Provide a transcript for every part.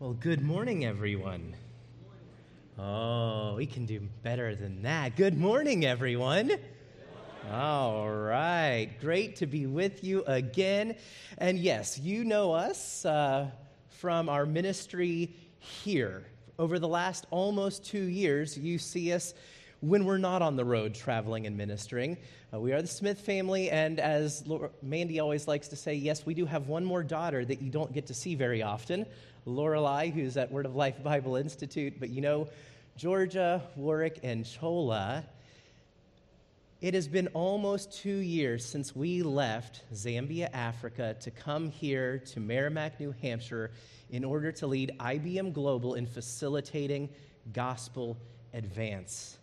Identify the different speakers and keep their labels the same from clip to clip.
Speaker 1: Well, good morning, everyone. Oh, we can do better than that. Good morning, everyone. All right. Great to be with you again. And yes, you know us uh, from our ministry here. Over the last almost two years, you see us when we're not on the road traveling and ministering. Uh, we are the Smith family, and as Mandy always likes to say, yes, we do have one more daughter that you don't get to see very often. Lorelei, who's at Word of Life Bible Institute. But you know, Georgia, Warwick, and Chola, it has been almost two years since we left Zambia, Africa, to come here to Merrimack, New Hampshire, in order to lead IBM Global in facilitating gospel advance.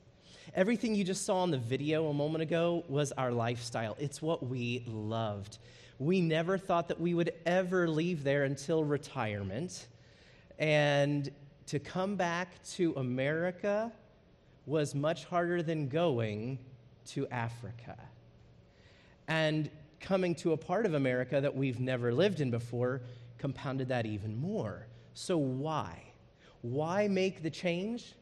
Speaker 1: Everything you just saw in the video a moment ago was our lifestyle. It's what we loved. We never thought that we would ever leave there until retirement. And to come back to America was much harder than going to Africa. And coming to a part of America that we've never lived in before compounded that even more. So, why? Why make the change?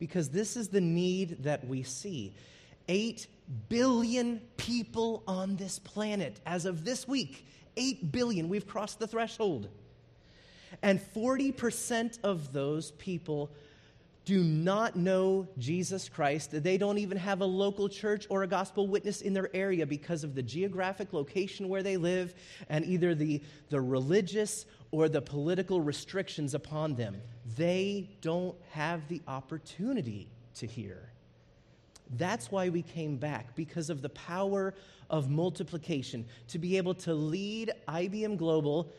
Speaker 1: Because this is the need that we see. 8 billion people on this planet as of this week. 8 billion. We've crossed the threshold. And 40% of those people do not know Jesus Christ. They don't even have a local church or a gospel witness in their area because of the geographic location where they live and either the, the religious or the political restrictions upon them. They don't have the opportunity to hear. That's why we came back, because of the power of multiplication, to be able to lead IBM Global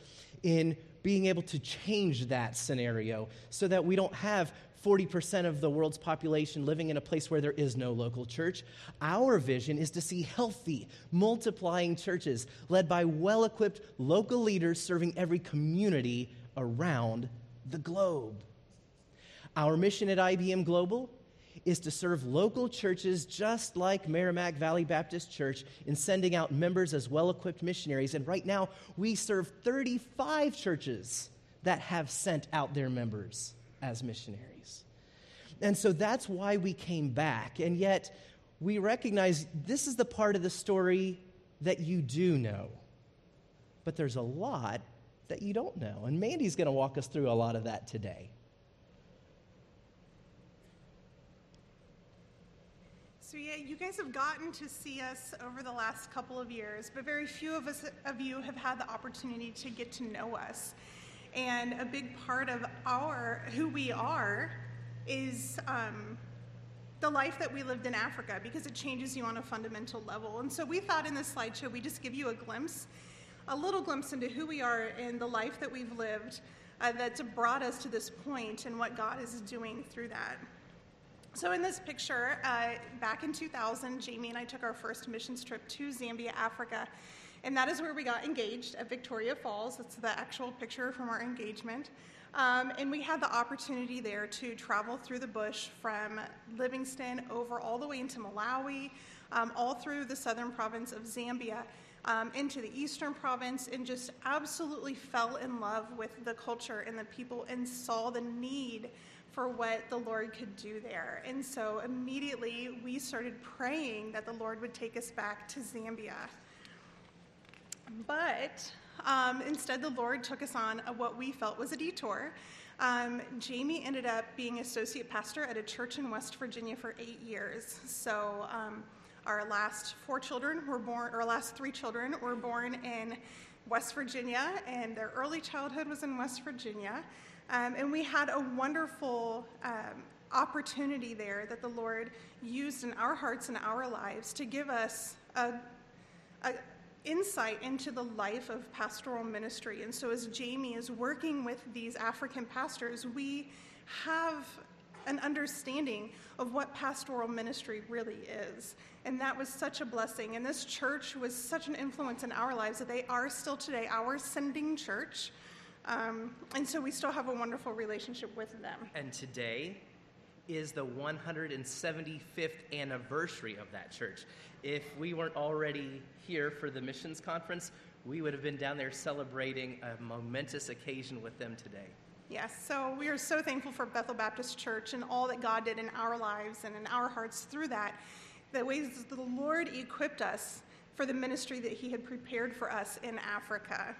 Speaker 1: in being able to change that scenario so that we don't have 40% of the world's population living in a place where there is no local church. Our vision is to see healthy, multiplying churches led by well equipped local leaders serving every community around the globe. Our mission at IBM Global is to serve local churches just like Merrimack Valley Baptist Church in sending out members as well equipped missionaries. And right now, we serve 35 churches that have sent out their members as missionaries. And so that's why we came back. And yet, we recognize this is the part of the story that you do know. But there's a lot that you don't know. And Mandy's going to walk us through a lot of that today.
Speaker 2: So yeah, you guys have gotten to see us over the last couple of years, but very few of us of you have had the opportunity to get to know us. And a big part of our who we are is um, the life that we lived in Africa because it changes you on a fundamental level. And so we thought in this slideshow we just give you a glimpse, a little glimpse into who we are and the life that we've lived uh, that's brought us to this point and what God is doing through that. So, in this picture, uh, back in 2000, Jamie and I took our first missions trip to Zambia, Africa. And that is where we got engaged at Victoria Falls. That's the actual picture from our engagement. Um, and we had the opportunity there to travel through the bush from Livingstone over all the way into Malawi, um, all through the southern province of Zambia, um, into the eastern province, and just absolutely fell in love with the culture and the people and saw the need for what the Lord could do there. And so immediately we started praying that the Lord would take us back to Zambia. But um, instead, the Lord took us on a, what we felt was a detour. Um, Jamie ended up being associate pastor at a church in West Virginia for eight years. So um, our last four children were born, our last three children were born in West Virginia, and their early childhood was in West Virginia. Um, and we had a wonderful um, opportunity there that the Lord used in our hearts and our lives to give us a, a insight into the life of pastoral ministry. And so, as Jamie is working with these African pastors, we have an understanding of what pastoral ministry really is. And that was such a blessing. And this church was such an influence in our lives that they are still today our sending church. Um, and so we still have a wonderful relationship with them.
Speaker 1: And today is the 175th anniversary of that church. If we weren't already here for the missions conference, we would have been down there celebrating a momentous occasion with them today.
Speaker 2: Yes, so we are so thankful for Bethel Baptist Church and all that God did in our lives and in our hearts through that. The ways the Lord equipped us for the ministry that He had prepared for us in Africa.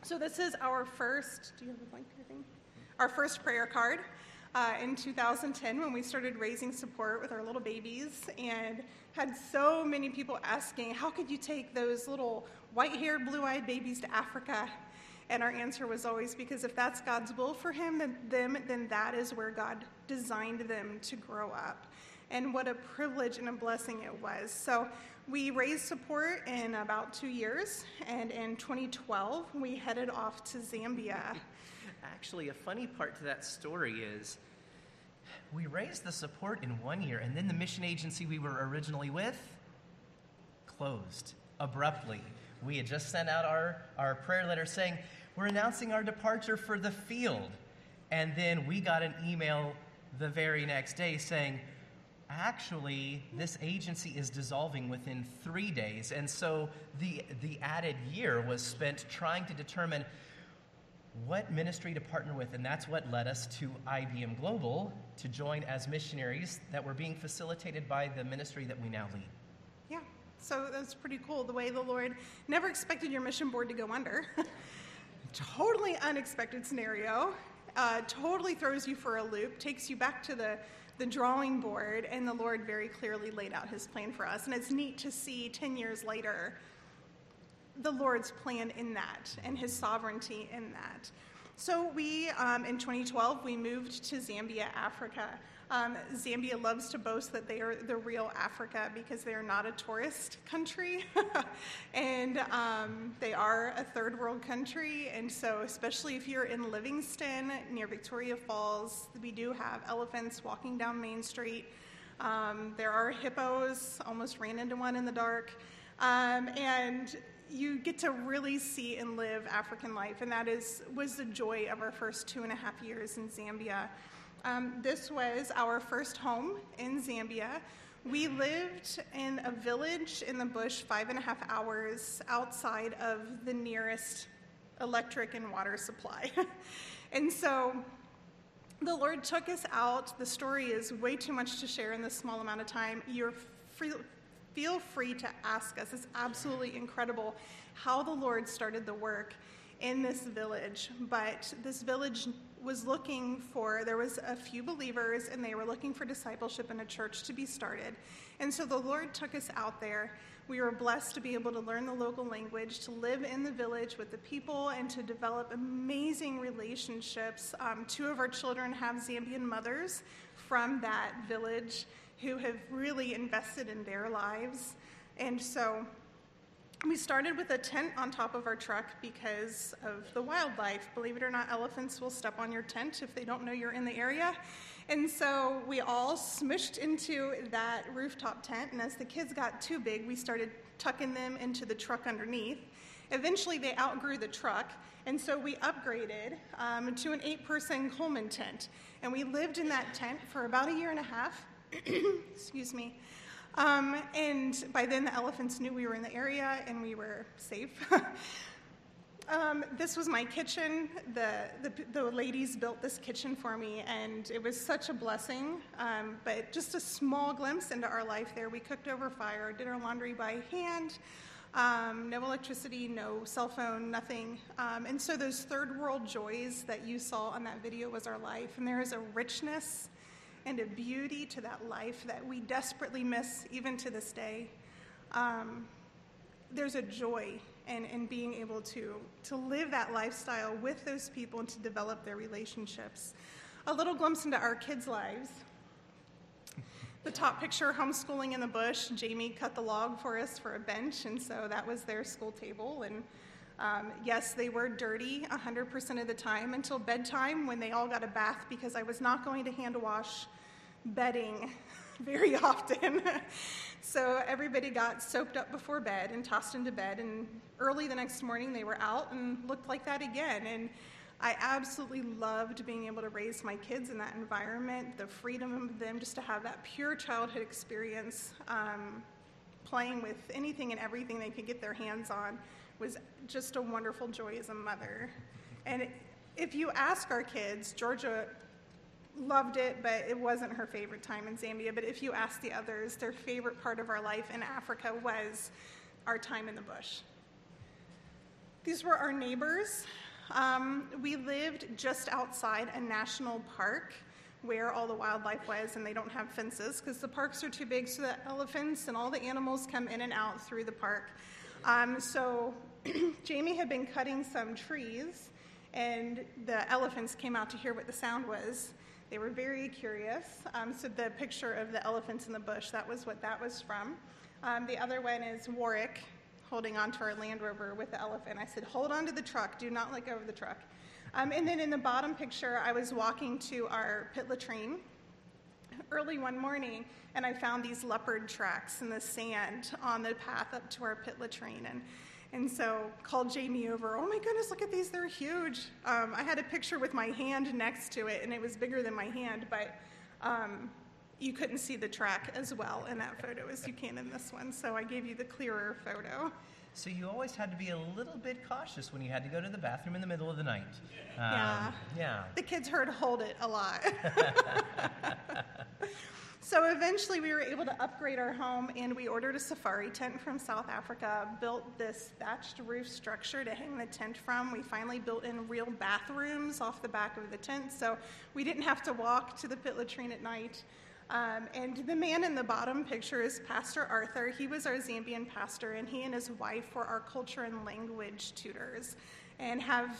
Speaker 2: So this is our first. Do you have a blank thing? Our first prayer card. Uh, in 2010 when we started raising support with our little babies and had so many people asking, How could you take those little white haired, blue eyed babies to Africa? And our answer was always because if that's God's will for him, then, them, then that is where God designed them to grow up. And what a privilege and a blessing it was. So we raised support in about two years, and in 2012, we headed off to Zambia.
Speaker 1: Actually, a funny part to that story is we raised the support in one year, and then the mission agency we were originally with closed abruptly. We had just sent out our, our prayer letter saying, We're announcing our departure for the field. And then we got an email the very next day saying, Actually, this agency is dissolving within three days. And so the, the added year was spent trying to determine what ministry to partner with, and that's what led us to IBM Global to join as missionaries that were being facilitated by the ministry that we now lead.
Speaker 2: Yeah, so that's pretty cool. The way the Lord never expected your mission board to go under. totally unexpected scenario. Uh, totally throws you for a loop, takes you back to the, the drawing board, and the Lord very clearly laid out his plan for us. And it's neat to see 10 years later the Lord's plan in that and his sovereignty in that. So we, um, in 2012, we moved to Zambia, Africa. Um, Zambia loves to boast that they are the real Africa because they are not a tourist country, and um, they are a third world country. And so, especially if you're in Livingstone near Victoria Falls, we do have elephants walking down Main Street. Um, there are hippos. Almost ran into one in the dark, um, and you get to really see and live African life, and that is was the joy of our first two and a half years in Zambia. Um, this was our first home in Zambia. We lived in a village in the bush, five and a half hours outside of the nearest electric and water supply. and so the Lord took us out. The story is way too much to share in this small amount of time. You're free, feel free to ask us. It's absolutely incredible how the Lord started the work in this village. But this village was looking for, there was a few believers, and they were looking for discipleship in a church to be started. And so the Lord took us out there. We were blessed to be able to learn the local language, to live in the village with the people, and to develop amazing relationships. Um, two of our children have Zambian mothers from that village who have really invested in their lives. And so we started with a tent on top of our truck because of the wildlife. Believe it or not, elephants will step on your tent if they don't know you're in the area. And so we all smushed into that rooftop tent, and as the kids got too big, we started tucking them into the truck underneath. Eventually, they outgrew the truck, and so we upgraded um, to an eight person Coleman tent. And we lived in that tent for about a year and a half. Excuse me. Um, and by then, the elephants knew we were in the area and we were safe. um, this was my kitchen. The, the, the, ladies built this kitchen for me, and it was such a blessing. Um, but just a small glimpse into our life there. We cooked over fire, did our laundry by hand. Um, no electricity, no cell phone, nothing. Um, and so, those third world joys that you saw on that video was our life. And there is a richness and a beauty to that life that we desperately miss even to this day. Um, there's a joy in, in being able to, to live that lifestyle with those people and to develop their relationships. A little glimpse into our kids' lives. The top picture, homeschooling in the bush. Jamie cut the log for us for a bench, and so that was their school table. And um, yes, they were dirty 100% of the time until bedtime when they all got a bath because I was not going to hand wash bedding very often. so everybody got soaked up before bed and tossed into bed, and early the next morning they were out and looked like that again. And I absolutely loved being able to raise my kids in that environment, the freedom of them just to have that pure childhood experience, um, playing with anything and everything they could get their hands on was just a wonderful joy as a mother. And if you ask our kids, Georgia loved it, but it wasn't her favorite time in Zambia. But if you ask the others, their favorite part of our life in Africa was our time in the bush. These were our neighbors. Um, we lived just outside a national park where all the wildlife was, and they don't have fences because the parks are too big so the elephants and all the animals come in and out through the park. Um, so Jamie had been cutting some trees, and the elephants came out to hear what the sound was. They were very curious. Um, so the picture of the elephants in the bush, that was what that was from. Um, the other one is Warwick holding onto our Land Rover with the elephant. I said, hold on to the truck, do not let go of the truck. Um, and then in the bottom picture, I was walking to our pit latrine early one morning, and I found these leopard tracks in the sand on the path up to our pit latrine. And, and so called Jamie over, oh my goodness, look at these, they're huge. Um, I had a picture with my hand next to it, and it was bigger than my hand, but um, you couldn't see the track as well in that photo as you can in this one, so I gave you the clearer photo.
Speaker 1: So you always had to be a little bit cautious when you had to go to the bathroom in the middle of the night.
Speaker 2: Um, yeah.
Speaker 1: Yeah.
Speaker 2: The kids heard hold it a lot. so eventually we were able to upgrade our home and we ordered a safari tent from South Africa, built this thatched roof structure to hang the tent from. We finally built in real bathrooms off the back of the tent so we didn't have to walk to the pit latrine at night. Um, and the man in the bottom picture is Pastor Arthur. He was our Zambian pastor, and he and his wife were our culture and language tutors and have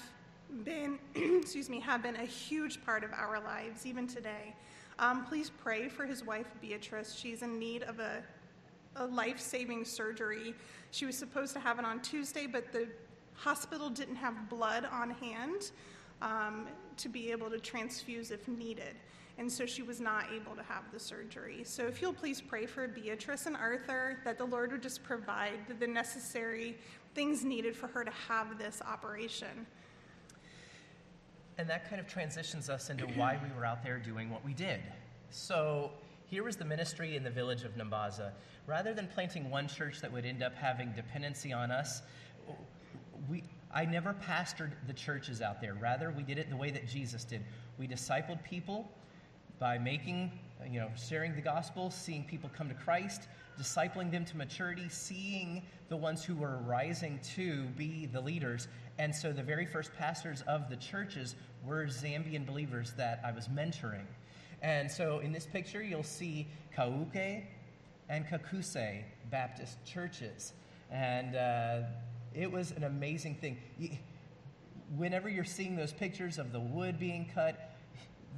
Speaker 2: been, excuse me, have been a huge part of our lives even today. Um, please pray for his wife Beatrice. She's in need of a, a life saving surgery. She was supposed to have it on Tuesday, but the hospital didn't have blood on hand um, to be able to transfuse if needed and so she was not able to have the surgery. So if you'll please pray for Beatrice and Arthur that the Lord would just provide the necessary things needed for her to have this operation.
Speaker 1: And that kind of transitions us into why we were out there doing what we did. So here was the ministry in the village of Nambaza. Rather than planting one church that would end up having dependency on us, we, I never pastored the churches out there. Rather, we did it the way that Jesus did. We discipled people by making, you know, sharing the gospel, seeing people come to Christ, discipling them to maturity, seeing the ones who were rising to be the leaders. And so the very first pastors of the churches were Zambian believers that I was mentoring. And so in this picture, you'll see Kauke and Kakuse Baptist churches. And uh, it was an amazing thing. Whenever you're seeing those pictures of the wood being cut,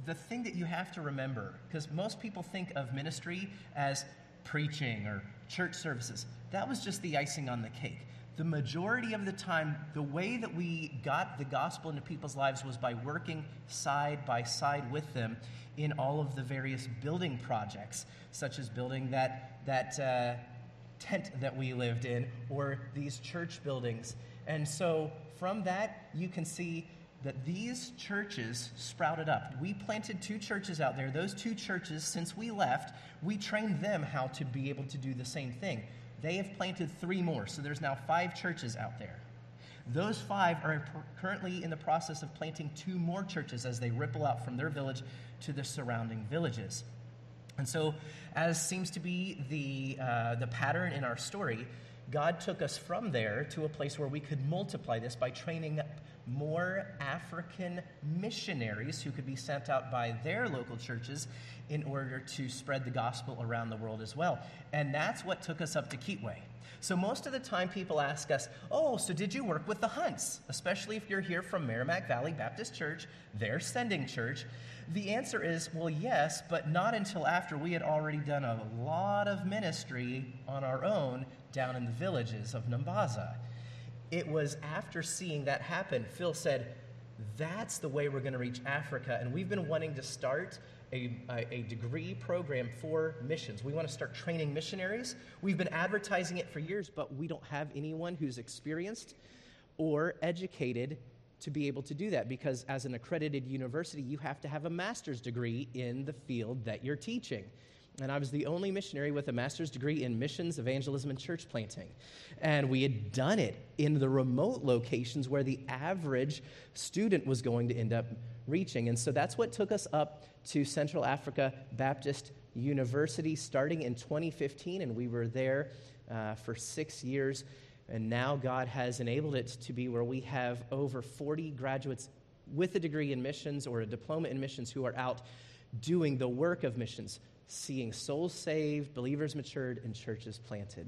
Speaker 1: the thing that you have to remember, because most people think of ministry as preaching or church services, that was just the icing on the cake. The majority of the time, the way that we got the gospel into people's lives was by working side by side with them in all of the various building projects, such as building that, that uh, tent that we lived in or these church buildings. And so from that, you can see that these churches sprouted up. We planted two churches out there. Those two churches, since we left, we trained them how to be able to do the same thing. They have planted three more, so there's now five churches out there. Those five are currently in the process of planting two more churches as they ripple out from their village to the surrounding villages. And so, as seems to be the, uh, the pattern in our story, God took us from there to a place where we could multiply this by training up more African missionaries who could be sent out by their local churches in order to spread the gospel around the world as well. And that's what took us up to Kitwe. So, most of the time, people ask us, Oh, so did you work with the Hunts? Especially if you're here from Merrimack Valley Baptist Church, their sending church. The answer is, Well, yes, but not until after we had already done a lot of ministry on our own down in the villages of Nambaza it was after seeing that happen, Phil said, That's the way we're going to reach Africa. And we've been wanting to start a, a, degree program for missions. We want to start training missionaries. We've been advertising it for years, but we don't have anyone who's experienced or educated to be able to do that because, as an accredited university, you have to have a master's degree in the field that you're teaching. And I was the only missionary with a master's degree in missions, evangelism, and church planting. And we had done it in the remote locations where the average student was going to end up reaching. And so that's what took us up to Central Africa Baptist University starting in 2015, and we were there uh, for six years. And now God has enabled it to be where we have over 40 graduates with a degree in missions or a diploma in missions who are out doing the work of missions, seeing souls saved, believers matured, and churches planted.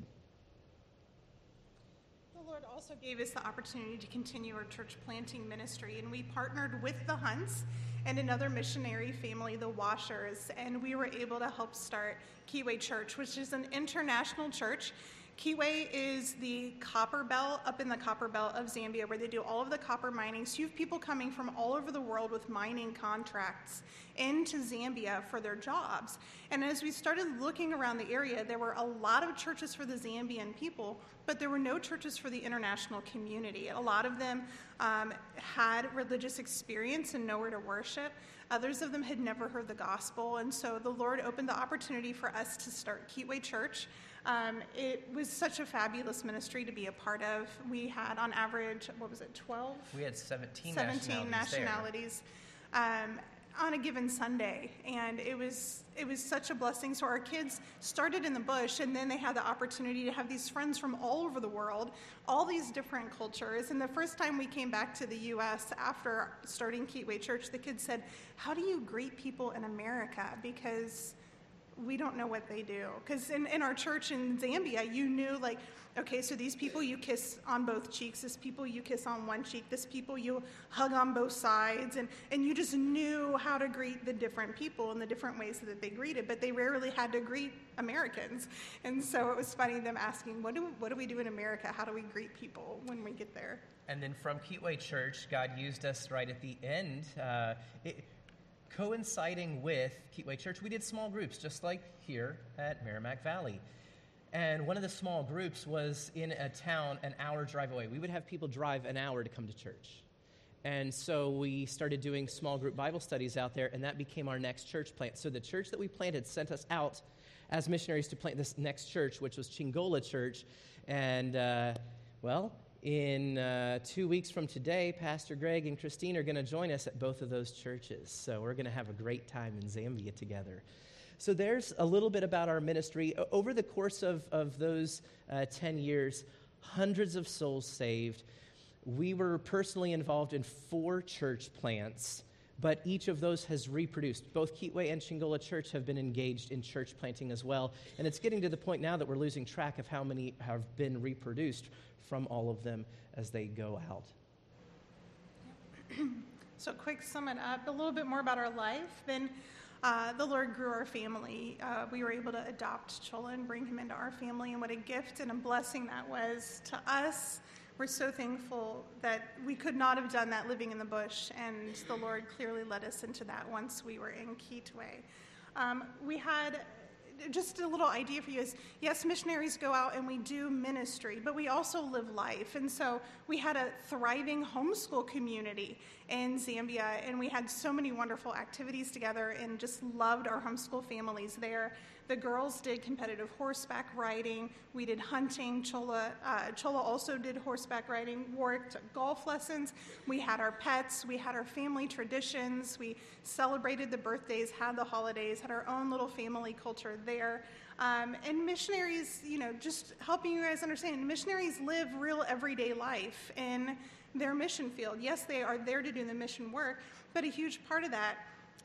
Speaker 2: The Lord also gave us the opportunity to continue our church planting ministry, and we partnered with the Hunts and another missionary family, the Washers, and we were able to help start Kitwe Church, which is an international church Kitwe is the copper belt up in the copper belt of Zambia where they do all of the copper mining. So you have people coming from all over the world with mining contracts into Zambia for their jobs. And as we started looking around the area, there were a lot of churches for the Zambian people, but there were no churches for the international community. A lot of them um, had religious experience and nowhere to worship. Others of them had never heard the gospel. And so the Lord opened the opportunity for us to start Kitwe Church. Um, it was such a fabulous ministry to be a part of. We had, on average, what was it, 12?
Speaker 1: We had 17,
Speaker 2: 17
Speaker 1: nationalities,
Speaker 2: nationalities um, on a given Sunday, and it was it was such a blessing. So our kids started in the bush, and then they had the opportunity to have these friends from all over the world, all these different cultures. And the first time we came back to the U.S. after starting Kitwe Church, the kids said, "How do you greet people in America?" Because we don't know what they do. Because in, in our church in Zambia, you knew, like, okay, so these people you kiss on both cheeks, this people you kiss on one cheek, this people you hug on both sides, and, and you just knew how to greet the different people in the different ways that they greeted, but they rarely had to greet Americans. And so it was funny them asking, what do, what do we do in America? How do we greet people when we get there?
Speaker 1: And then from Kitwe Church, God used us right at the end. Uh, it, coinciding with Kitwe Church, we did small groups, just like here at Merrimack Valley. And one of the small groups was in a town an hour drive away. We would have people drive an hour to come to church. And so we started doing small group Bible studies out there, and that became our next church plant. So the church that we planted sent us out as missionaries to plant this next church, which was Chingola Church. And, uh, well, in uh, two weeks from today, Pastor Greg and Christine are going to join us at both of those churches. So we're going to have a great time in Zambia together. So there's a little bit about our ministry. Over the course of, of those uh, 10 years, hundreds of souls saved. We were personally involved in four church plants, but each of those has reproduced. Both Kitwe and Chingola Church have been engaged in church planting as well. And it's getting to the point now that we're losing track of how many have been reproduced from all of them as they go out.
Speaker 2: so, quick sum it up a little bit more about our life. Then uh, the Lord grew our family. Uh, we were able to adopt Chola and bring him into our family, and what a gift and a blessing that was to us. We're so thankful that we could not have done that living in the bush, and the Lord clearly led us into that once we were in Kitwe. Um, we had just a little idea for you is yes, missionaries go out and we do ministry, but we also live life. And so we had a thriving homeschool community in Zambia, and we had so many wonderful activities together and just loved our homeschool families there. The girls did competitive horseback riding. We did hunting. Chola, uh, Chola also did horseback riding. Warwick took golf lessons. We had our pets. We had our family traditions. We celebrated the birthdays, had the holidays, had our own little family culture there. Um, and missionaries, you know, just helping you guys understand, missionaries live real everyday life in their mission field. Yes, they are there to do the mission work, but a huge part of that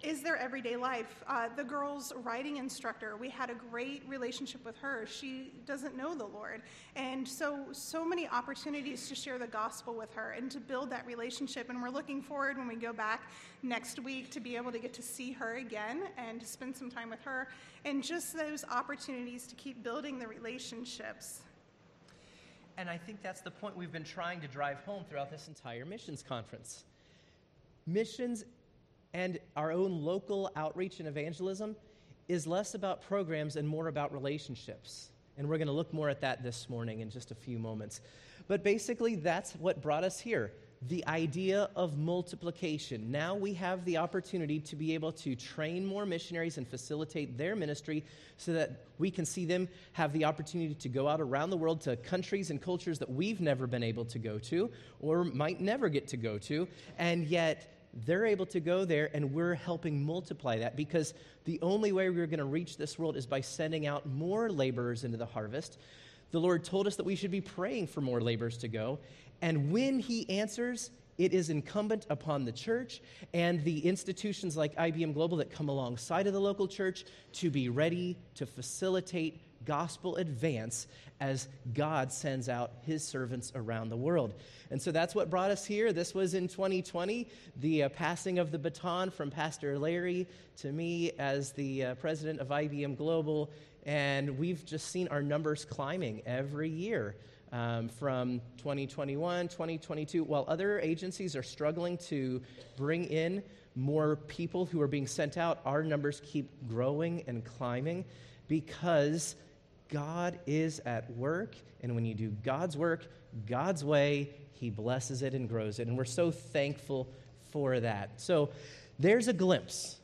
Speaker 2: is their everyday life. Uh, the girl's writing instructor, we had a great relationship with her. She doesn't know the Lord. And so, so many opportunities to share the gospel with her and to build that relationship. And we're looking forward when we go back next week to be able to get to see her again and to spend some time with her. And just those opportunities to keep building the relationships.
Speaker 1: And I think that's the point we've been trying to drive home throughout this entire missions conference. Missions and our own local outreach and evangelism is less about programs and more about relationships. And we're going to look more at that this morning in just a few moments. But basically, that's what brought us here. the idea of multiplication. Now we have the opportunity to be able to train more missionaries and facilitate their ministry so that we can see them have the opportunity to go out around the world to countries and cultures that we've never been able to go to or might never get to go to. And yet, they're able to go there and we're helping multiply that because the only way we're going to reach this world is by sending out more laborers into the harvest. The Lord told us that we should be praying for more laborers to go. And when He answers, it is incumbent upon the church and the institutions like IBM Global that come alongside of the local church to be ready to facilitate gospel advance as God sends out his servants around the world. And so that's what brought us here. This was in 2020, the uh, passing of the baton from Pastor Larry to me as the uh, president of IBM Global. And we've just seen our numbers climbing every year um, from 2021, 2022, while other agencies are struggling to bring in more people who are being sent out, our numbers keep growing and climbing because God is at work. And when you do God's work, God's way, He blesses it and grows it. And we're so thankful for that. So there's a glimpse,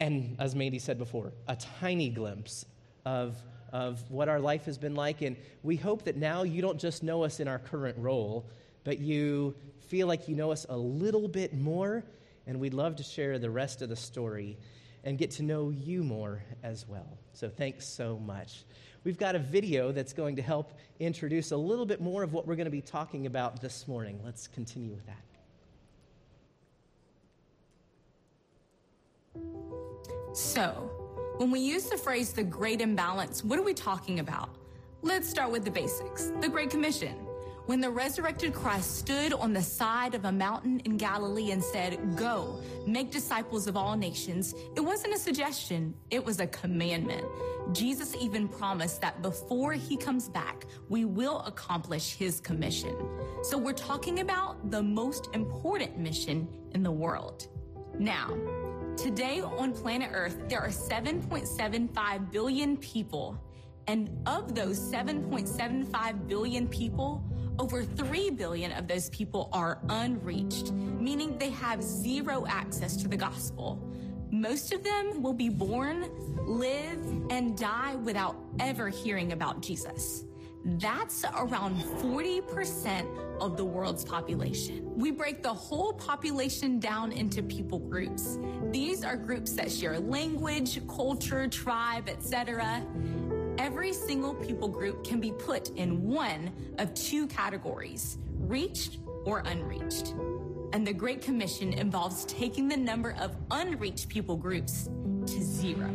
Speaker 1: and as Mandy said before, a tiny glimpse of of what our life has been like. And we hope that now you don't just know us in our current role, but you feel like you know us a little bit more. And we'd love to share the rest of the story and get to know you more as well. So thanks so much. We've got a video that's going to help introduce a little bit more of what we're going to be talking about this morning. Let's continue with that.
Speaker 3: So, when we use the phrase the great imbalance, what are we talking about? Let's start with the basics. The Great Commission. When the resurrected Christ stood on the side of a mountain in Galilee and said, Go, make disciples of all nations, it wasn't a suggestion, it was a commandment. Jesus even promised that before he comes back, we will accomplish his commission. So we're talking about the most important mission in the world. Now, Today on planet Earth, there are 7.75 billion people. And of those 7.75 billion people, over 3 billion of those people are unreached, meaning they have zero access to the gospel. Most of them will be born, live, and die without ever hearing about Jesus. That's around 40% of the world's population. We break the whole population down into people groups. These are groups that share language, culture, tribe, etc. Every single people group can be put in one of two categories, reached or unreached. And the Great Commission involves taking the number of unreached people groups to zero.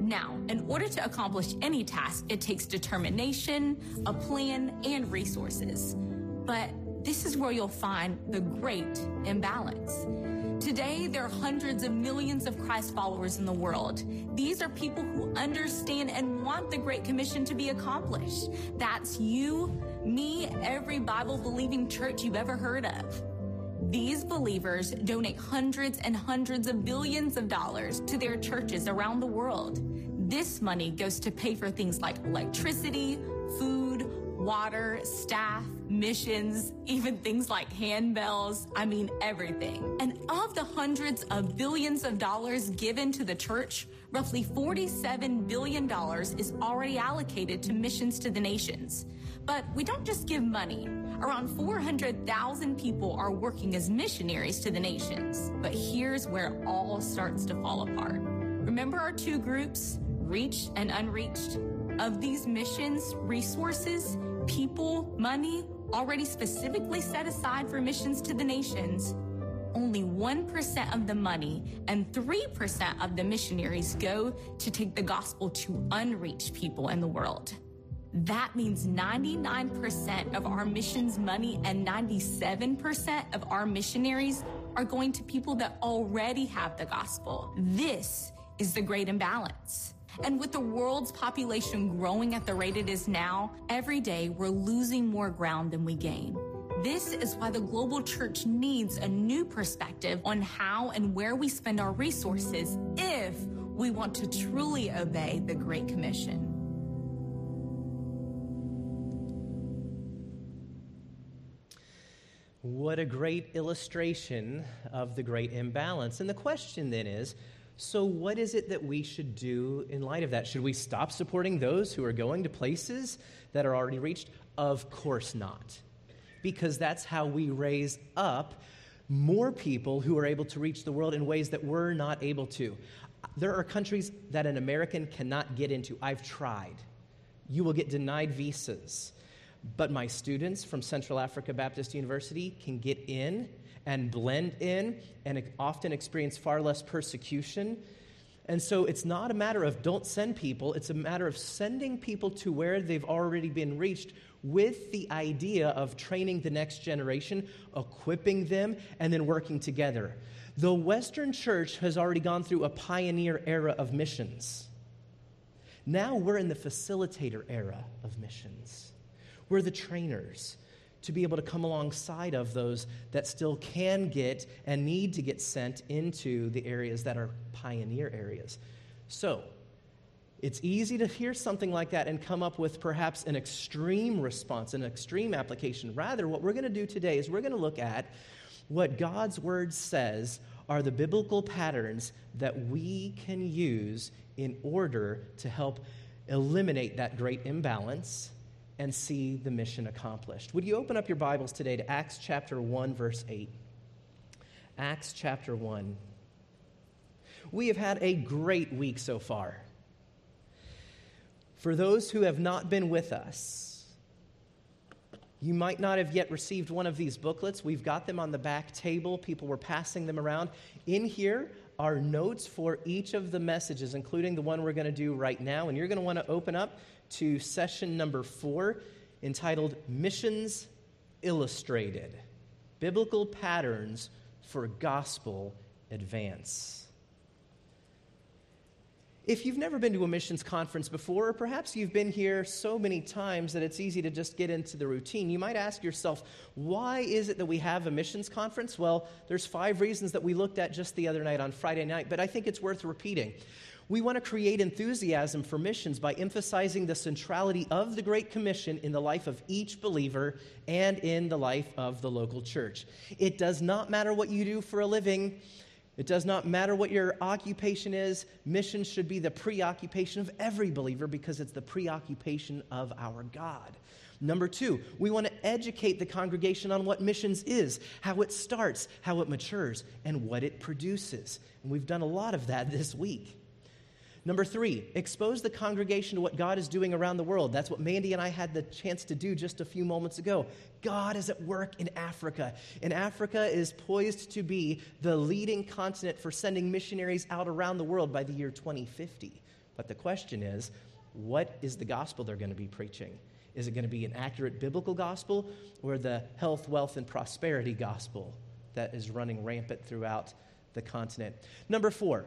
Speaker 3: Now, in order to accomplish any task, it takes determination, a plan, and resources. But this is where you'll find the great imbalance. Today, there are hundreds of millions of Christ followers in the world. These are people who understand and want the Great Commission to be accomplished. That's you, me, every Bible believing church you've ever heard of. These believers donate hundreds and hundreds of billions of dollars to their churches around the world. This money goes to pay for things like electricity, food, water, staff, missions, even things like handbells. I mean, everything. And of the hundreds of billions of dollars given to the church, roughly $47 billion is already allocated to missions to the nations. But we don't just give money. Around 400,000 people are working as missionaries to the nations. But here's where it all starts to fall apart. Remember our two groups? reached and unreached. Of these missions, resources, people, money already specifically set aside for missions to the nations, only 1% of the money and 3% of the missionaries go to take the gospel to unreached people in the world. That means 99% of our missions money and 97% of our missionaries are going to people that already have the gospel. This is the great imbalance. And with the world's population growing at the rate it is now, every day we're losing more ground than we gain. This is why the global church needs a new perspective on how and where we spend our resources if we want to truly obey the Great Commission.
Speaker 1: What a great illustration of the great imbalance. And the question then is so, what is it that we should do in light of that? Should we stop supporting those who are going to places that are already reached? Of course not. Because that's how we raise up more people who are able to reach the world in ways that we're not able to. There are countries that an American cannot get into. I've tried. You will get denied visas. But my students from Central Africa Baptist University can get in and blend in and often experience far less persecution. And so it's not a matter of don't send people, it's a matter of sending people to where they've already been reached with the idea of training the next generation, equipping them, and then working together. The Western church has already gone through a pioneer era of missions. Now we're in the facilitator era of missions. We're the trainers to be able to come alongside of those that still can get and need to get sent into the areas that are pioneer areas. So, it's easy to hear something like that and come up with perhaps an extreme response, an extreme application. Rather, what we're going to do today is we're going to look at what God's word says are the biblical patterns that we can use in order to help eliminate that great imbalance and see the mission accomplished. Would you open up your Bibles today to Acts chapter 1, verse 8? Acts chapter 1. We have had a great week so far. For those who have not been with us, you might not have yet received one of these booklets. We've got them on the back table. People were passing them around. In here are notes for each of the messages, including the one we're going to do right now. And you're going to want to open up to session number four entitled Missions Illustrated Biblical Patterns for Gospel Advance. If you've never been to a missions conference before, or perhaps you've been here so many times that it's easy to just get into the routine, you might ask yourself, why is it that we have a missions conference? Well, there's five reasons that we looked at just the other night on Friday night, but I think it's worth repeating. We want to create enthusiasm for missions by emphasizing the centrality of the Great Commission in the life of each believer and in the life of the local church. It does not matter what you do for a living. It does not matter what your occupation is, missions should be the preoccupation of every believer because it's the preoccupation of our God. Number two, we want to educate the congregation on what missions is, how it starts, how it matures, and what it produces. And we've done a lot of that this week. Number three, expose the congregation to what God is doing around the world. That's what Mandy and I had the chance to do just a few moments ago. God is at work in Africa, and Africa is poised to be the leading continent for sending missionaries out around the world by the year 2050. But the question is, what is the gospel they're going to be preaching? Is it going to be an accurate biblical gospel or the health, wealth, and prosperity gospel that is running rampant throughout the continent? Number four,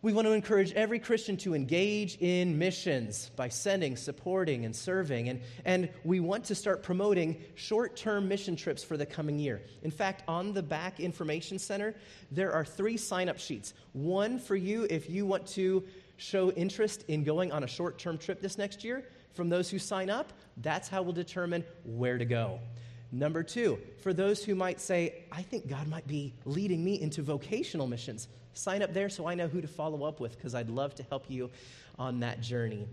Speaker 1: we want to encourage every Christian to engage in missions by sending, supporting, and serving. And, and we want to start promoting short term mission trips for the coming year. In fact, on the back information center, there are three sign up sheets. One for you if you want to show interest in going on a short term trip this next year. From those who sign up, that's how we'll determine where to go. Number two, for those who might say, I think God might be leading me into vocational missions, sign up there so I know who to follow up with because I'd love to help you on that journey.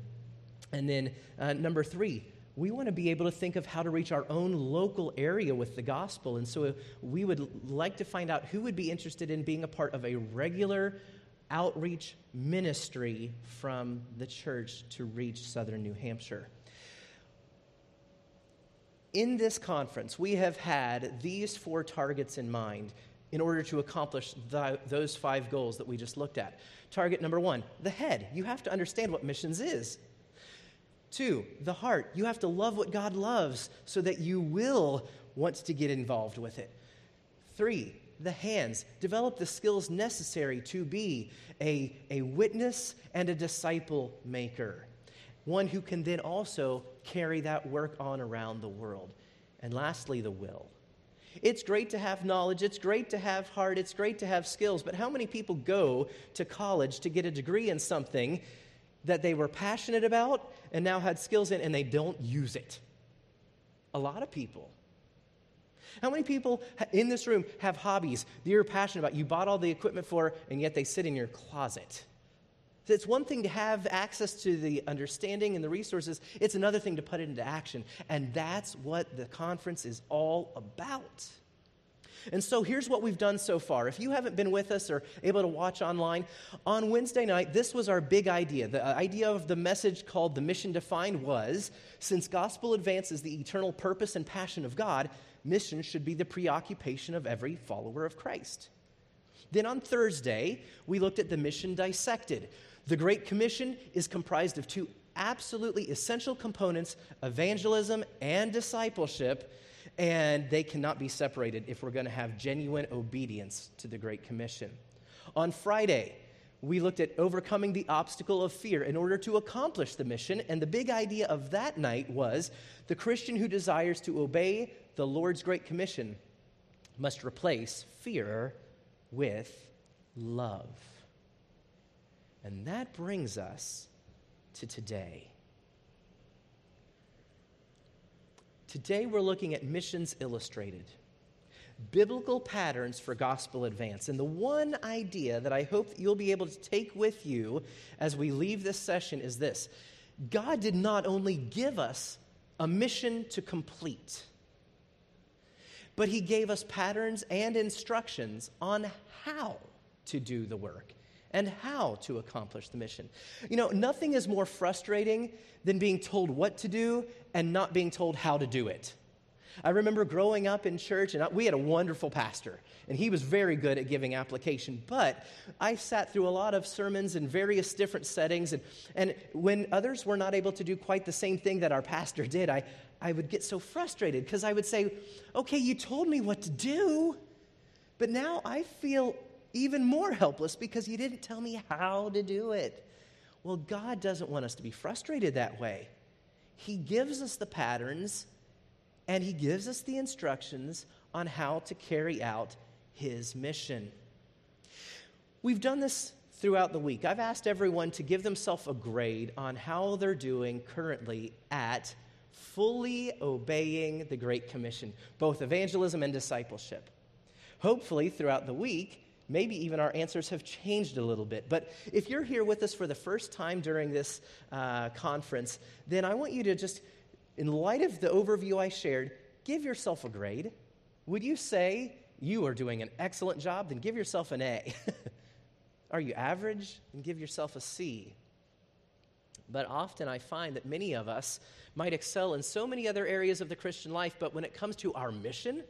Speaker 1: And then uh, number three, we want to be able to think of how to reach our own local area with the gospel. And so we would like to find out who would be interested in being a part of a regular outreach ministry from the church to reach southern New Hampshire in this conference, we have had these four targets in mind in order to accomplish the, those five goals that we just looked at. Target number one, the head. You have to understand what missions is. Two, the heart. You have to love what God loves so that you will want to get involved with it. Three, the hands. Develop the skills necessary to be a, a witness and a disciple maker one who can then also carry that work on around the world. And lastly, the will. It's great to have knowledge, it's great to have heart, it's great to have skills, but how many people go to college to get a degree in something that they were passionate about and now had skills in and they don't use it? A lot of people. How many people in this room have hobbies that you're passionate about, you bought all the equipment for, and yet they sit in your closet? It's one thing to have access to the understanding and the resources, it's another thing to put it into action. And that's what the conference is all about. And so here's what we've done so far. If you haven't been with us or able to watch online, on Wednesday night, this was our big idea. The uh, idea of the message called The Mission Defined was since gospel advances the eternal purpose and passion of God, mission should be the preoccupation of every follower of Christ. Then on Thursday, we looked at the mission dissected. The Great Commission is comprised of two absolutely essential components evangelism and discipleship and they cannot be separated if we're going to have genuine obedience to the Great Commission. On Friday, we looked at overcoming the obstacle of fear in order to accomplish the mission, and the big idea of that night was the Christian who desires to obey the Lord's Great Commission must replace fear with love. And that brings us to today. Today we're looking at Missions Illustrated biblical patterns for gospel advance. And the one idea that I hope that you'll be able to take with you as we leave this session is this God did not only give us a mission to complete, but He gave us patterns and instructions on how to do the work and how to accomplish the mission. You know, nothing is more frustrating than being told what to do and not being told how to do it. I remember growing up in church, and we had a wonderful pastor, and he was very good at giving application. But I sat through a lot of sermons in various different settings, and, and when others were not able to do quite the same thing that our pastor did, I, I would get so frustrated because I would say, Okay, you told me what to do, but now I feel even more helpless because you didn't tell me how to do it. Well, God doesn't want us to be frustrated that way. He gives us the patterns and He gives us the instructions on how to carry out His mission. We've done this throughout the week. I've asked everyone to give themselves a grade on how they're doing currently at fully obeying the Great Commission, both evangelism and discipleship. Hopefully, throughout the week, maybe even our answers have changed a little bit. But if you're here with us for the first time during this uh, conference, then I want you to just, in light of the overview I shared, give yourself a grade. Would you say you are doing an excellent job? Then give yourself an A. are you average? Then give yourself a C. But often I find that many of us might excel in so many other areas of the Christian life, but when it comes to our mission,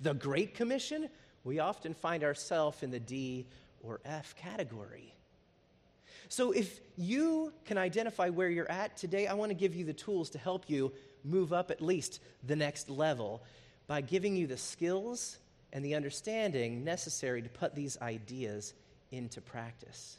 Speaker 1: the Great Commission, we often find ourselves in the D or F category. So, if you can identify where you're at today, I want to give you the tools to help you move up at least the next level by giving you the skills and the understanding necessary to put these ideas into practice.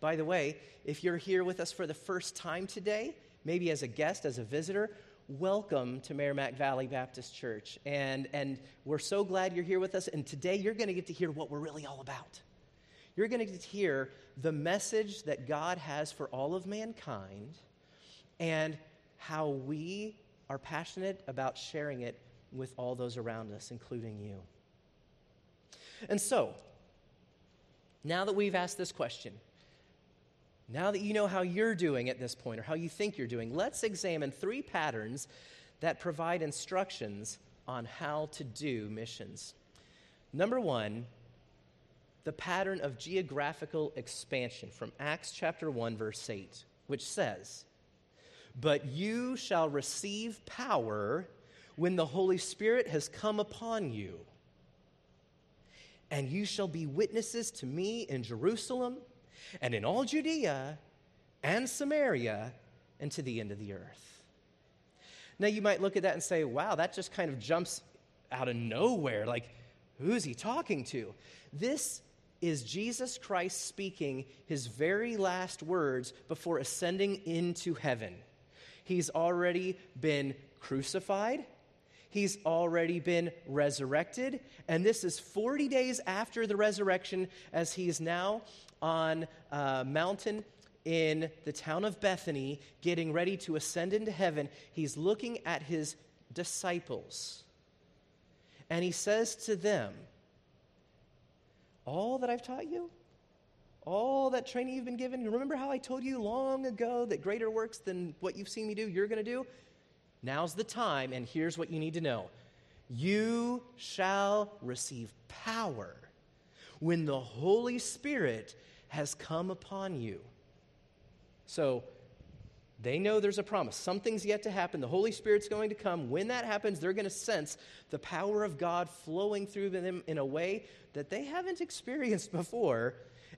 Speaker 1: By the way, if you're here with us for the first time today, maybe as a guest, as a visitor, welcome to Merrimack Valley Baptist Church. And, and we're so glad you're here with us. And today you're going to get to hear what we're really all about. You're going to get to hear the message that God has for all of mankind and how we are passionate about sharing it with all those around us, including you. And so, now that we've asked this question, now that you know how you're doing at this point or how you think you're doing, let's examine three patterns that provide instructions on how to do missions. Number one, the pattern of geographical expansion from Acts chapter 1, verse 8, which says, But you shall receive power when the Holy Spirit has come upon you, and you shall be witnesses to me in Jerusalem and in all Judea and Samaria and to the end of the earth. Now, you might look at that and say, wow, that just kind of jumps out of nowhere. Like, who's he talking to? This is Jesus Christ speaking his very last words before ascending into heaven. He's already been crucified. He's already been resurrected. And this is 40 days after the resurrection, as he is now on a mountain in the town of Bethany, getting ready to ascend into heaven, he's looking at his disciples. And he says to them, All that I've taught you, all that training you've been given, remember how I told you long ago that greater works than what you've seen me do, you're going to do? Now's the time, and here's what you need to know you shall receive power when the Holy Spirit has come upon you. So, they know there's a promise. Something's yet to happen. The Holy Spirit's going to come. When that happens, they're going to sense the power of God flowing through them in a way that they haven't experienced before.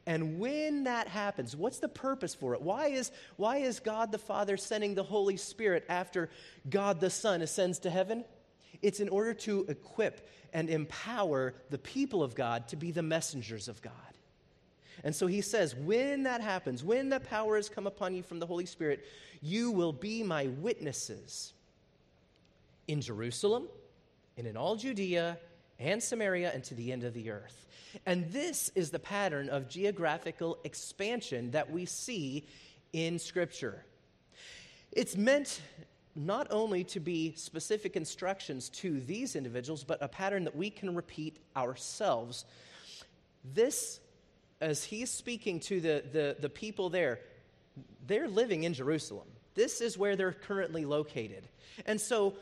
Speaker 1: And when that happens, what's the purpose for it? Why is, why is God the Father sending the Holy Spirit after God the Son ascends to heaven? It's in order to equip and empower the people of God to be the messengers of God. And so he says, when that happens, when the power has come upon you from the Holy Spirit, you will be my witnesses in Jerusalem and in all Judea and Samaria and to the end of the earth. And this is the pattern of geographical expansion that we see in Scripture. It's meant not only to be specific instructions to these individuals, but a pattern that we can repeat ourselves. This, as he's speaking to the, the, the people there, they're living in Jerusalem. This is where they're currently located. And so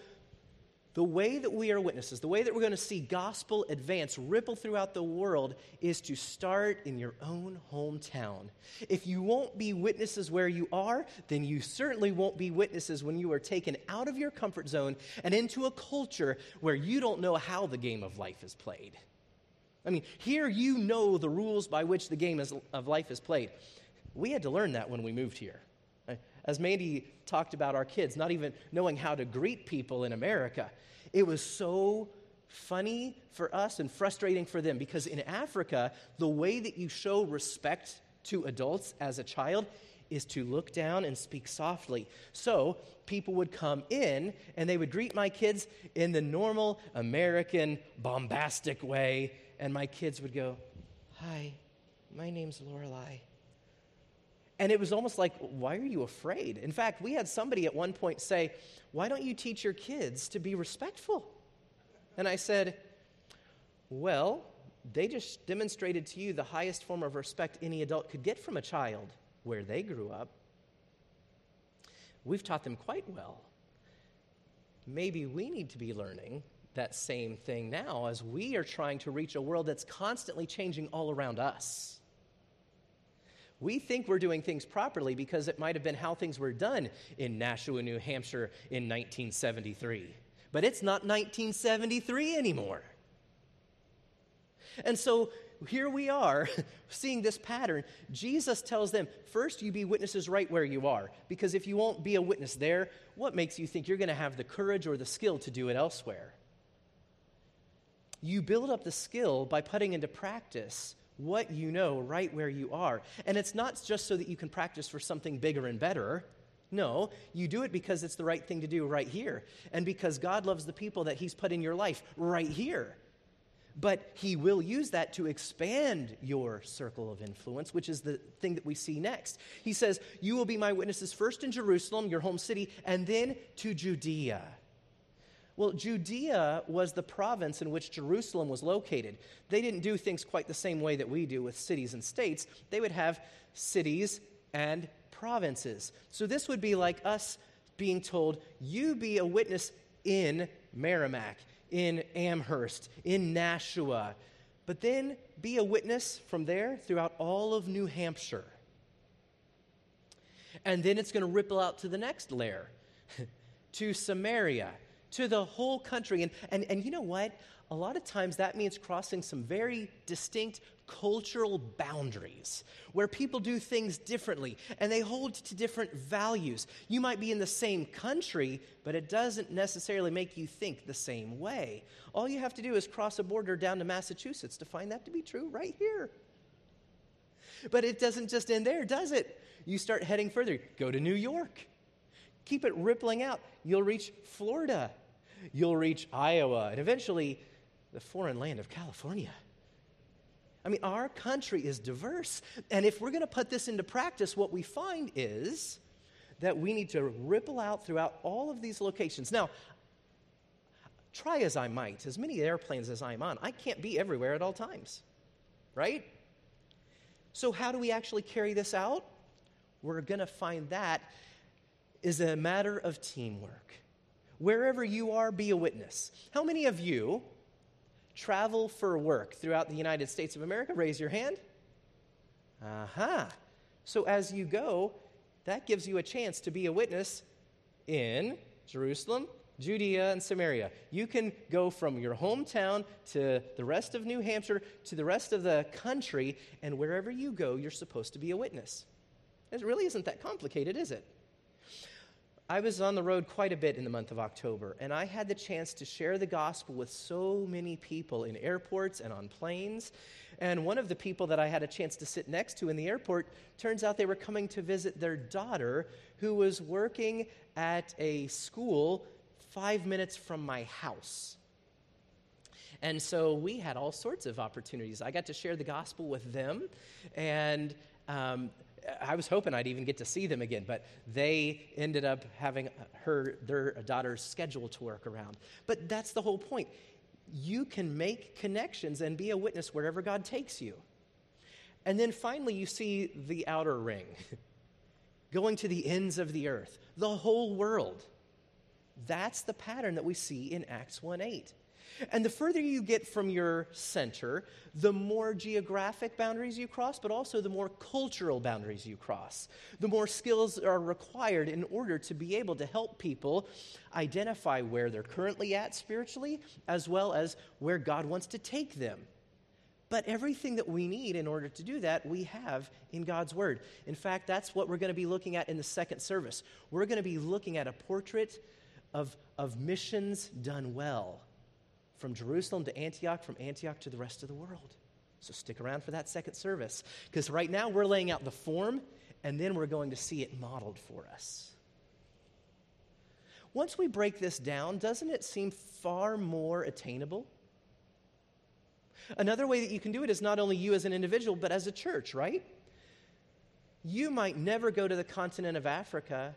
Speaker 1: the way that we are witnesses, the way that we're going to see gospel advance, ripple throughout the world, is to start in your own hometown. If you won't be witnesses where you are, then you certainly won't be witnesses when you are taken out of your comfort zone and into a culture where you don't know how the game of life is played. I mean, here you know the rules by which the game of life is played. We had to learn that when we moved here. As Mandy talked about our kids, not even knowing how to greet people in America. It was so funny for us and frustrating for them because in Africa, the way that you show respect to adults as a child is to look down and speak softly. So people would come in and they would greet my kids in the normal American bombastic way, and my kids would go, Hi, my name's Lorelei. And it was almost like, why are you afraid? In fact, we had somebody at one point say, why don't you teach your kids to be respectful? And I said, well, they just demonstrated to you the highest form of respect any adult could get from a child where they grew up. We've taught them quite well. Maybe we need to be learning that same thing now as we are trying to reach a world that's constantly changing all around us. We think we're doing things properly because it might have been how things were done in Nashua, New Hampshire in 1973. But it's not 1973 anymore. And so here we are seeing this pattern. Jesus tells them, first, you be witnesses right where you are. Because if you won't be a witness there, what makes you think you're going to have the courage or the skill to do it elsewhere? You build up the skill by putting into practice what you know right where you are. And it's not just so that you can practice for something bigger and better. No, you do it because it's the right thing to do right here. And because God loves the people that He's put in your life right here. But He will use that to expand your circle of influence, which is the thing that we see next. He says, You will be my witnesses first in Jerusalem, your home city, and then to Judea. Well, Judea was the province in which Jerusalem was located. They didn't do things quite the same way that we do with cities and states. They would have cities and provinces. So this would be like us being told, you be a witness in Merrimack, in Amherst, in Nashua, but then be a witness from there throughout all of New Hampshire. And then it's going to ripple out to the next layer, to Samaria to the whole country. And, and, and you know what? A lot of times that means crossing some very distinct cultural boundaries where people do things differently and they hold to different values. You might be in the same country, but it doesn't necessarily make you think the same way. All you have to do is cross a border down to Massachusetts to find that to be true right here. But it doesn't just end there, does it? You start heading further. Go to New York. Keep it rippling out. You'll reach Florida you'll reach Iowa, and eventually the foreign land of California. I mean, our country is diverse. And if we're going to put this into practice, what we find is that we need to ripple out throughout all of these locations. Now, try as I might, as many airplanes as I'm on, I can't be everywhere at all times, right? So, how do we actually carry this out? We're going to find that is a matter of teamwork. Wherever you are, be a witness. How many of you travel for work throughout the United States of America? Raise your hand. Aha. Uh-huh. So, as you go, that gives you a chance to be a witness in Jerusalem, Judea, and Samaria. You can go from your hometown to the rest of New Hampshire to the rest of the country, and wherever you go, you're supposed to be a witness. It really isn't that complicated, is it? I was on the road quite a bit in the month of October, and I had the chance to share the gospel with so many people in airports and on planes. And one of the people that I had a chance to sit next to in the airport turns out they were coming to visit their daughter, who was working at a school five minutes from my house. And so we had all sorts of opportunities. I got to share the gospel with them, and um, I was hoping I'd even get to see them again, but they ended up having her, their daughter's schedule to work around. But that's the whole point. You can make connections and be a witness wherever God takes you. And then finally, you see the outer ring, going to the ends of the earth, the whole world. That's the pattern that we see in Acts 1 8. And the further you get from your center, the more geographic boundaries you cross, but also the more cultural boundaries you cross. The more skills are required in order to be able to help people identify where they're currently at spiritually, as well as where God wants to take them. But everything that we need in order to do that, we have in God's Word. In fact, that's what we're going to be looking at in the second service. We're going to be looking at a portrait of, of missions done well from Jerusalem to Antioch, from Antioch to the rest of the world. So stick around for that second service, because right now we're laying out the form, and then we're going to see it modeled for us. Once we break this down, doesn't it seem far more attainable? Another way that you can do it is not only you as an individual, but as a church, right? You might never go to the continent of Africa,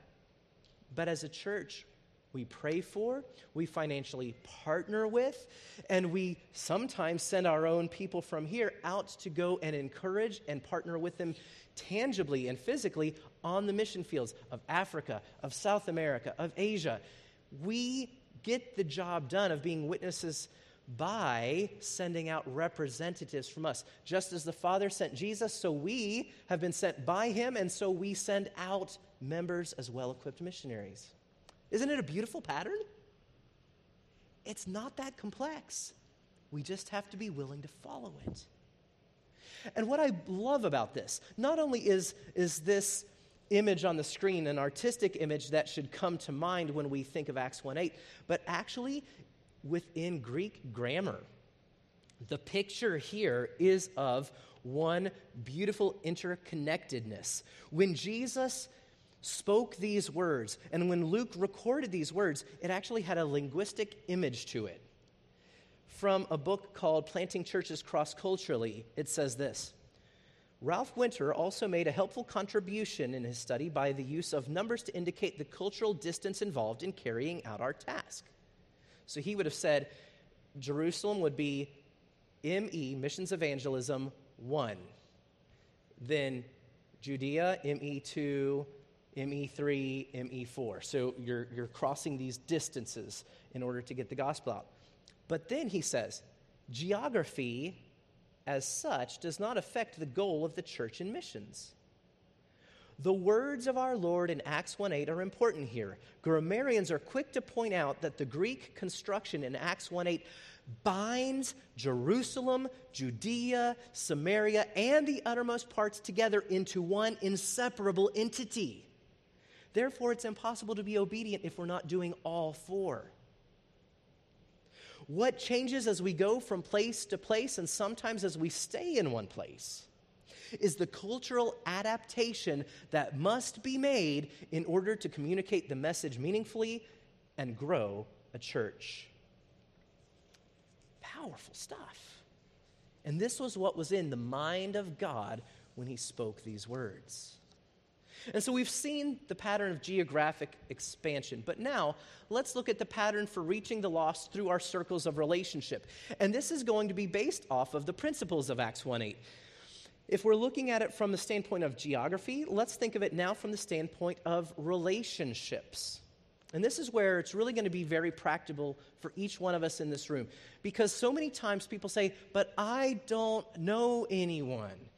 Speaker 1: but as a church, we pray for, we financially partner with, and we sometimes send our own people from here out to go and encourage and partner with them tangibly and physically on the mission fields of Africa, of South America, of Asia. We get the job done of being witnesses by sending out representatives from us. Just as the Father sent Jesus, so we have been sent by him, and so we send out members as well equipped missionaries. Isn't it a beautiful pattern? It's not that complex. We just have to be willing to follow it. And what I love about this, not only is, is this image on the screen an artistic image that should come to mind when we think of Acts 1 8, but actually within Greek grammar. The picture here is of one beautiful interconnectedness. When Jesus spoke these words. And when Luke recorded these words, it actually had a linguistic image to it. From a book called Planting Churches Cross Culturally, it says this Ralph Winter also made a helpful contribution in his study by the use of numbers to indicate the cultural distance involved in carrying out our task. So he would have said Jerusalem would be ME, Missions Evangelism 1. Then Judea, ME2, ME3, ME4. So you're, you're crossing these distances in order to get the gospel out. But then he says, geography as such does not affect the goal of the church in missions. The words of our Lord in Acts 1:8 are important here. Grammarians are quick to point out that the Greek construction in Acts 1:8 binds Jerusalem, Judea, Samaria, and the uttermost parts together into one inseparable entity. Therefore, it's impossible to be obedient if we're not doing all four. What changes as we go from place to place and sometimes as we stay in one place is the cultural adaptation that must be made in order to communicate the message meaningfully and grow a church. Powerful stuff. And this was what was in the mind of God when he spoke these words. And so we've seen the pattern of geographic expansion, but now let's look at the pattern for reaching the lost through our circles of relationship. And this is going to be based off of the principles of Acts 1 8. If we're looking at it from the standpoint of geography, let's think of it now from the standpoint of relationships. And this is where it's really going to be very practical for each one of us in this room. Because so many times people say, But I don't know anyone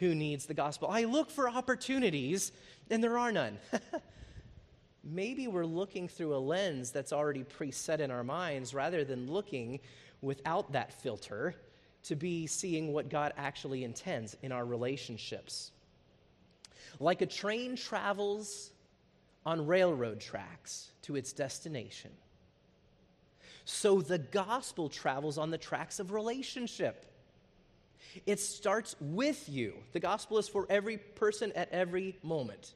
Speaker 1: who needs the gospel. I look for opportunities, and there are none. Maybe we're looking through a lens that's already preset in our minds rather than looking without that filter to be seeing what God actually intends in our relationships. Like a train travels on railroad tracks to its destination, so the gospel travels on the tracks of relationship. It starts with you. The gospel is for every person at every moment.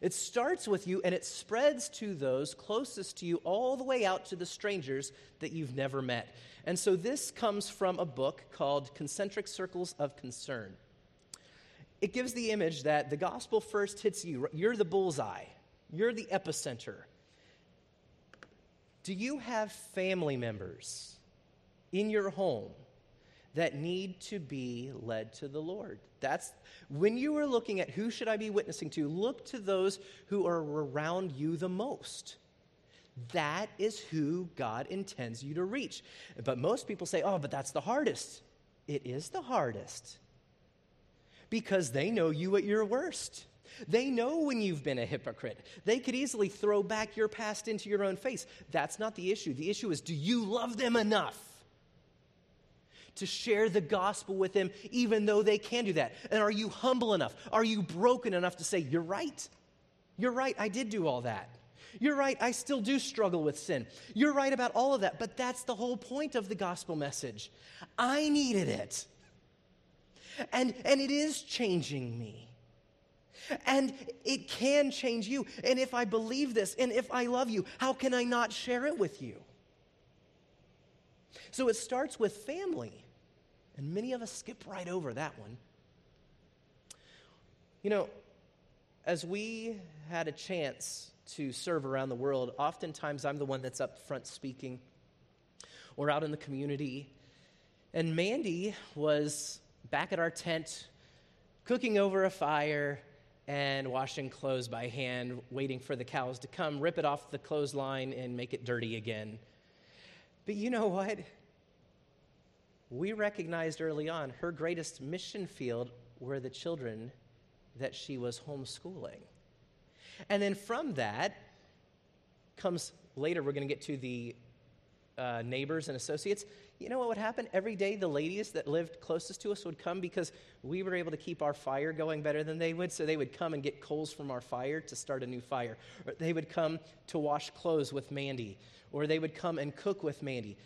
Speaker 1: It starts with you and it spreads to those closest to you, all the way out to the strangers that you've never met. And so this comes from a book called Concentric Circles of Concern. It gives the image that the gospel first hits you. You're the bullseye, you're the epicenter. Do you have family members in your home that need to be led to the Lord. That's when you are looking at who should I be witnessing to, look to those who are around you the most. That is who God intends you to reach. But most people say, "Oh, but that's the hardest." It is the hardest. Because they know you at your worst. They know when you've been a hypocrite. They could easily throw back your past into your own face. That's not the issue. The issue is do you love them enough? To share the gospel with them, even though they can do that? And are you humble enough? Are you broken enough to say, You're right? You're right, I did do all that. You're right, I still do struggle with sin. You're right about all of that, but that's the whole point of the gospel message. I needed it. And, and it is changing me. And it can change you. And if I believe this and if I love you, how can I not share it with you? So it starts with family. And many of us skip right over that one. You know, as we had a chance to serve around the world, oftentimes I'm the one that's up front speaking or out in the community. And Mandy was back at our tent cooking over a fire and washing clothes by hand, waiting for the cows to come, rip it off the clothesline, and make it dirty again. But you know what? We recognized early on her greatest mission field were the children that she was homeschooling. And then from that comes later, we're going to get to the uh, neighbors and associates. You know what would happen? Every day, the ladies that lived closest to us would come because we were able to keep our fire going better than they would. So they would come and get coals from our fire to start a new fire. Or they would come to wash clothes with Mandy or they would come and cook with Mandy.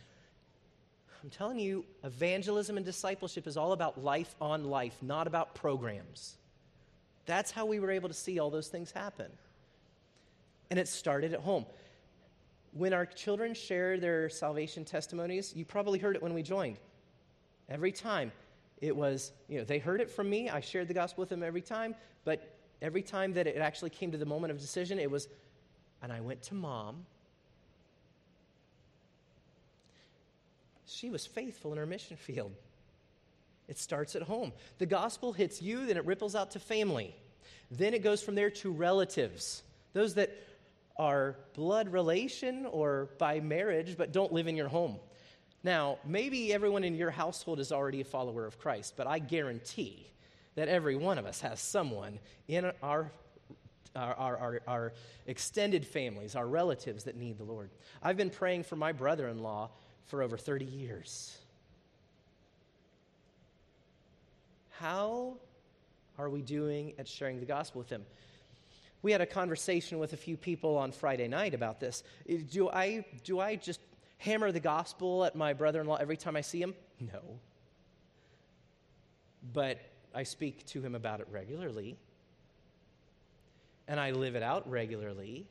Speaker 1: I'm telling you, evangelism and discipleship is all about life on life, not about programs. That's how we were able to see all those things happen. And it started at home. When our children share their salvation testimonies, you probably heard it when we joined. Every time it was, you know, they heard it from me. I shared the gospel with them every time. But every time that it actually came to the moment of decision, it was, and I went to mom she was faithful in her mission field. It starts at home. The gospel hits you, then it ripples out to family. Then it goes from there to relatives, those that are blood relation or by marriage but don't live in your home. Now, maybe everyone in your household is already a follower of Christ, but I guarantee that every one of us has someone in our our, our, our, extended families, our relatives that need the Lord. I've been praying for my brother in law for over 30 years. How are we doing at sharing the gospel with them? We had a conversation with a few people on Friday night about this. Do I, do I just hammer the gospel at my brother in law every time I see him? No. But I speak to him about it regularly, and I live it out regularly.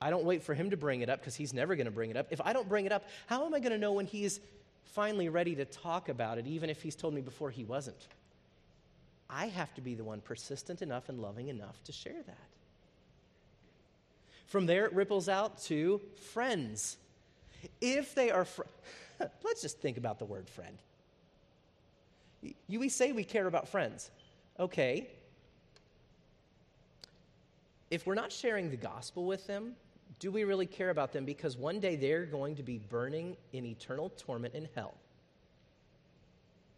Speaker 1: I don't wait for him to bring it up because he's never going to bring it up. If I don't bring it up, how am I going to know when he's finally ready to talk about it, even if he's told me before he wasn't? I have to be the one persistent enough and loving enough to share that. From there, it ripples out to friends. If they are, fr- let's just think about the word friend. You, we say we care about friends. Okay. If we're not sharing the gospel with them, do we really care about them? Because one day they're going to be burning in eternal torment in hell.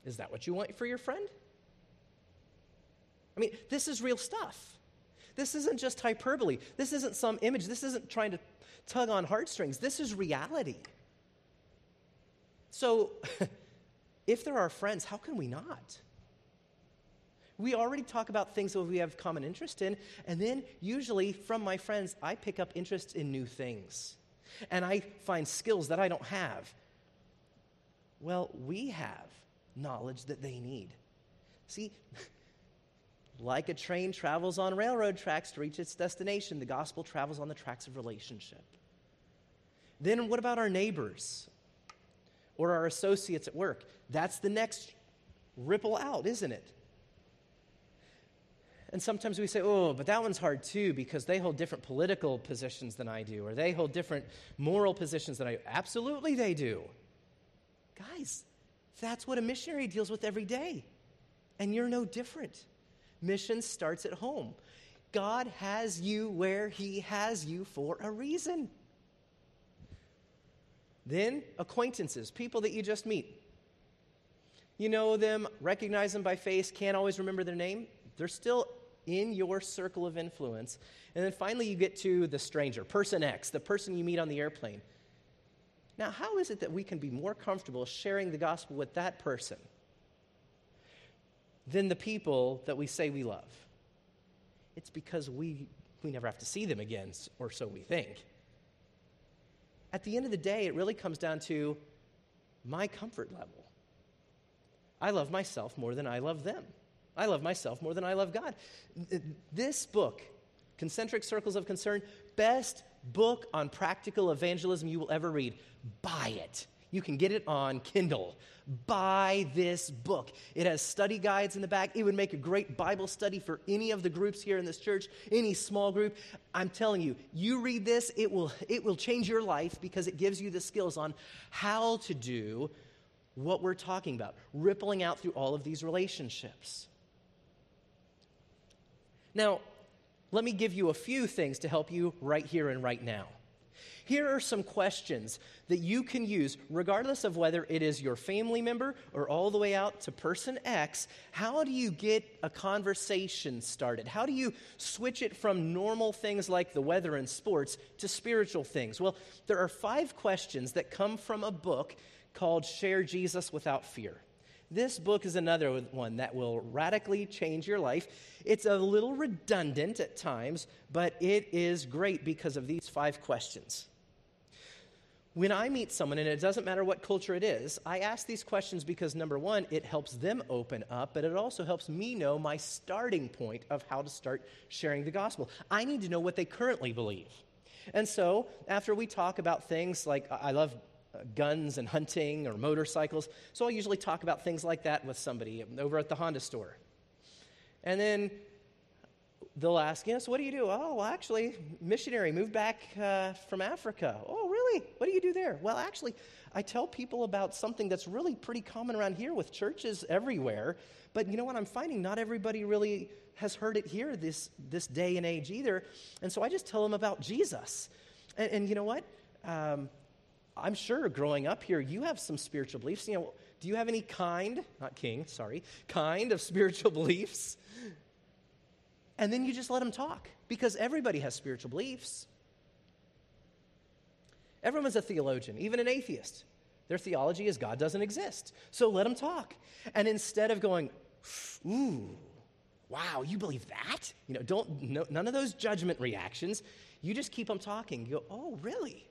Speaker 1: Is that what you want for your friend? I mean, this is real stuff. This isn't just hyperbole. This isn't some image. This isn't trying to tug on heartstrings. This is reality. So, if they're our friends, how can we not? We already talk about things that we have common interest in, and then usually from my friends, I pick up interest in new things. And I find skills that I don't have. Well, we have knowledge that they need. See, like a train travels on railroad tracks to reach its destination, the gospel travels on the tracks of relationship. Then, what about our neighbors or our associates at work? That's the next ripple out, isn't it? And sometimes we say, oh, but that one's hard too because they hold different political positions than I do, or they hold different moral positions than I do. Absolutely, they do. Guys, that's what a missionary deals with every day. And you're no different. Mission starts at home. God has you where He has you for a reason. Then, acquaintances, people that you just meet. You know them, recognize them by face, can't always remember their name. They're still in your circle of influence. And then finally, you get to the stranger, person X, the person you meet on the airplane. Now, how is it that we can be more comfortable sharing the gospel with that person than the people that we say we love? It's because we, we never have to see them again, or so we think. At the end of the day, it really comes down to my comfort level. I love myself more than I love them. I love myself more than I love God. This book, Concentric Circles of Concern, best book on practical evangelism you will ever read. Buy it. You can get it on Kindle. Buy this book. It has study guides in the back. It would make a great Bible study for any of the groups here in this church, any small group. I'm telling you, you read this, it will, it will change your life because it gives you the skills on how to do what we're talking about, rippling out through all of these relationships. Now, let me give you a few things to help you right here and right now. Here are some questions that you can use, regardless of whether it is your family member or all the way out to person X. How do you get a conversation started? How do you switch it from normal things like the weather and sports to spiritual things? Well, there are five questions that come from a book called Share Jesus Without Fear. This book is another one that will radically change your life. It's a little redundant at times, but it is great because of these five questions. When I meet someone, and it doesn't matter what culture it is, I ask these questions because number one, it helps them open up, but it also helps me know my starting point of how to start sharing the gospel. I need to know what they currently believe. And so, after we talk about things like I love guns and hunting or motorcycles. So I'll usually talk about things like that with somebody over at the Honda store. And then they'll ask, you so what do you do? Oh, well, actually, missionary, moved back uh, from Africa. Oh, really? What do you do there? Well, actually, I tell people about something that's really pretty common around here with churches everywhere. But you know what? I'm finding not everybody really has heard it here this, this day and age either. And so I just tell them about Jesus. And, and you know what? Um, I'm sure growing up here, you have some spiritual beliefs. You know, do you have any kind, not king, sorry, kind of spiritual beliefs? And then you just let them talk because everybody has spiritual beliefs. Everyone's a theologian, even an atheist. Their theology is God doesn't exist. So let them talk. And instead of going, ooh, wow, you believe that? You know, don't, no, none of those judgment reactions. You just keep them talking. You go, oh, really?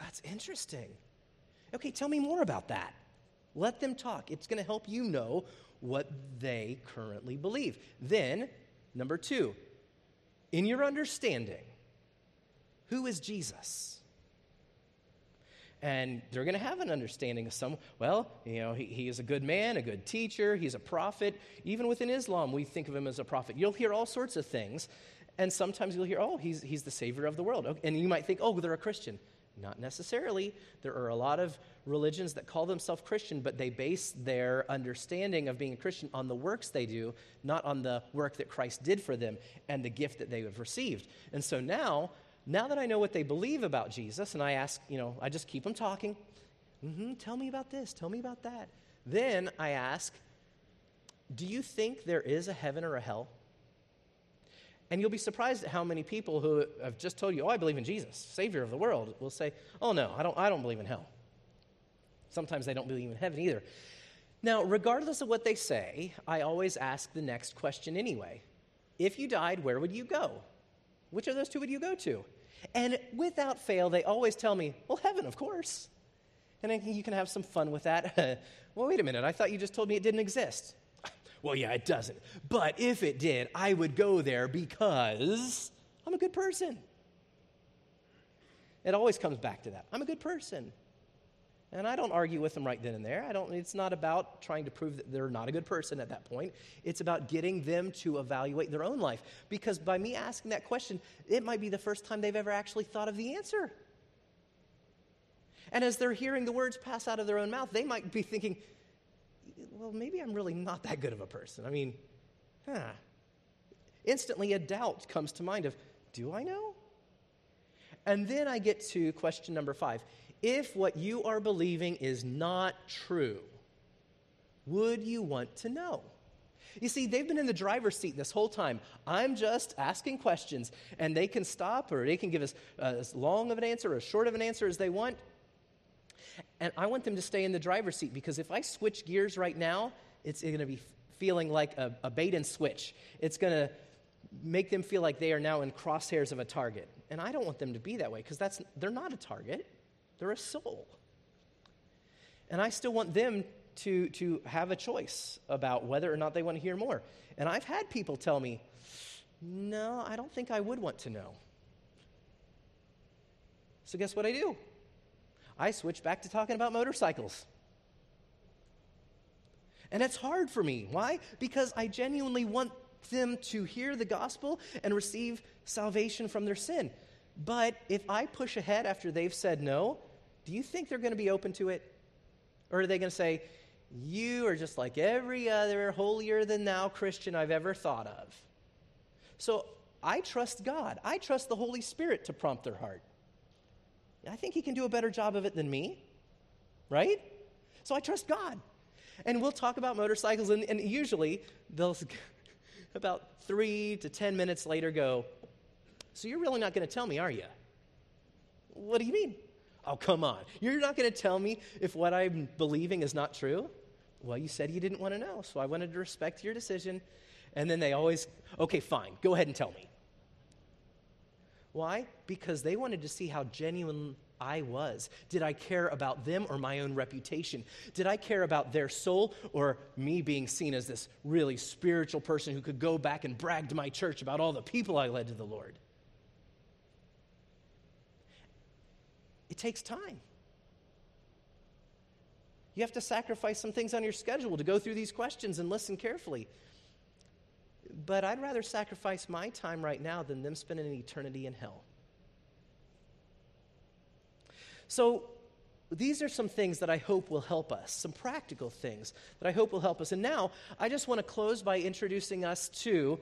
Speaker 1: That's interesting. Okay, tell me more about that. Let them talk. It's going to help you know what they currently believe. Then, number two, in your understanding, who is Jesus? and they're going to have an understanding of some well you know he, he, is a good man a good teacher he's a prophet even within islam we think of him as a prophet you'll hear all sorts of things and sometimes you'll hear oh he's, he's the savior of the world and you might think oh they're a christian not necessarily there are a lot of religions that call themselves christian but they base their understanding of being a christian on the works they do not on the work that christ did for them and the gift that they have received and so now now that I know what they believe about Jesus, and I ask, you know, I just keep them talking. Mm-hmm, tell me about this, tell me about that. Then I ask, do you think there is a heaven or a hell? And you'll be surprised at how many people who have just told you, oh, I believe in Jesus, Savior of the world, will say, oh, no, I don't, I don't believe in hell. Sometimes they don't believe in heaven either. Now, regardless of what they say, I always ask the next question anyway. If you died, where would you go? Which of those two would you go to? And without fail, they always tell me, well, heaven, of course. And you can have some fun with that. well, wait a minute. I thought you just told me it didn't exist. Well, yeah, it doesn't. But if it did, I would go there because I'm a good person. It always comes back to that. I'm a good person. And I don't argue with them right then and there. I don't, it's not about trying to prove that they're not a good person at that point. It's about getting them to evaluate their own life. Because by me asking that question, it might be the first time they've ever actually thought of the answer. And as they're hearing the words pass out of their own mouth, they might be thinking, well, maybe I'm really not that good of a person. I mean, huh. Instantly, a doubt comes to mind of, do I know? And then I get to question number five if what you are believing is not true, would you want to know? You see, they've been in the driver's seat this whole time. I'm just asking questions, and they can stop or they can give us uh, as long of an answer or as short of an answer as they want. And I want them to stay in the driver's seat because if I switch gears right now, it's going to be feeling like a, a bait and switch. It's going to make them feel like they are now in crosshairs of a target. And I don't want them to be that way because that's, they're not a target. They're a soul. And I still want them to, to have a choice about whether or not they want to hear more. And I've had people tell me, no, I don't think I would want to know. So, guess what I do? I switch back to talking about motorcycles. And it's hard for me. Why? Because I genuinely want them to hear the gospel and receive salvation from their sin. But if I push ahead after they've said no, do you think they're going to be open to it? Or are they going to say, You are just like every other holier than thou Christian I've ever thought of? So I trust God. I trust the Holy Spirit to prompt their heart. I think He can do a better job of it than me, right? So I trust God. And we'll talk about motorcycles, and, and usually they'll, about three to 10 minutes later, go, So you're really not going to tell me, are you? What do you mean? Oh, come on. You're not going to tell me if what I'm believing is not true? Well, you said you didn't want to know, so I wanted to respect your decision. And then they always, okay, fine, go ahead and tell me. Why? Because they wanted to see how genuine I was. Did I care about them or my own reputation? Did I care about their soul or me being seen as this really spiritual person who could go back and brag to my church about all the people I led to the Lord? It takes time. You have to sacrifice some things on your schedule to go through these questions and listen carefully. But I'd rather sacrifice my time right now than them spending an eternity in hell. So, these are some things that I hope will help us, some practical things that I hope will help us. And now, I just want to close by introducing us to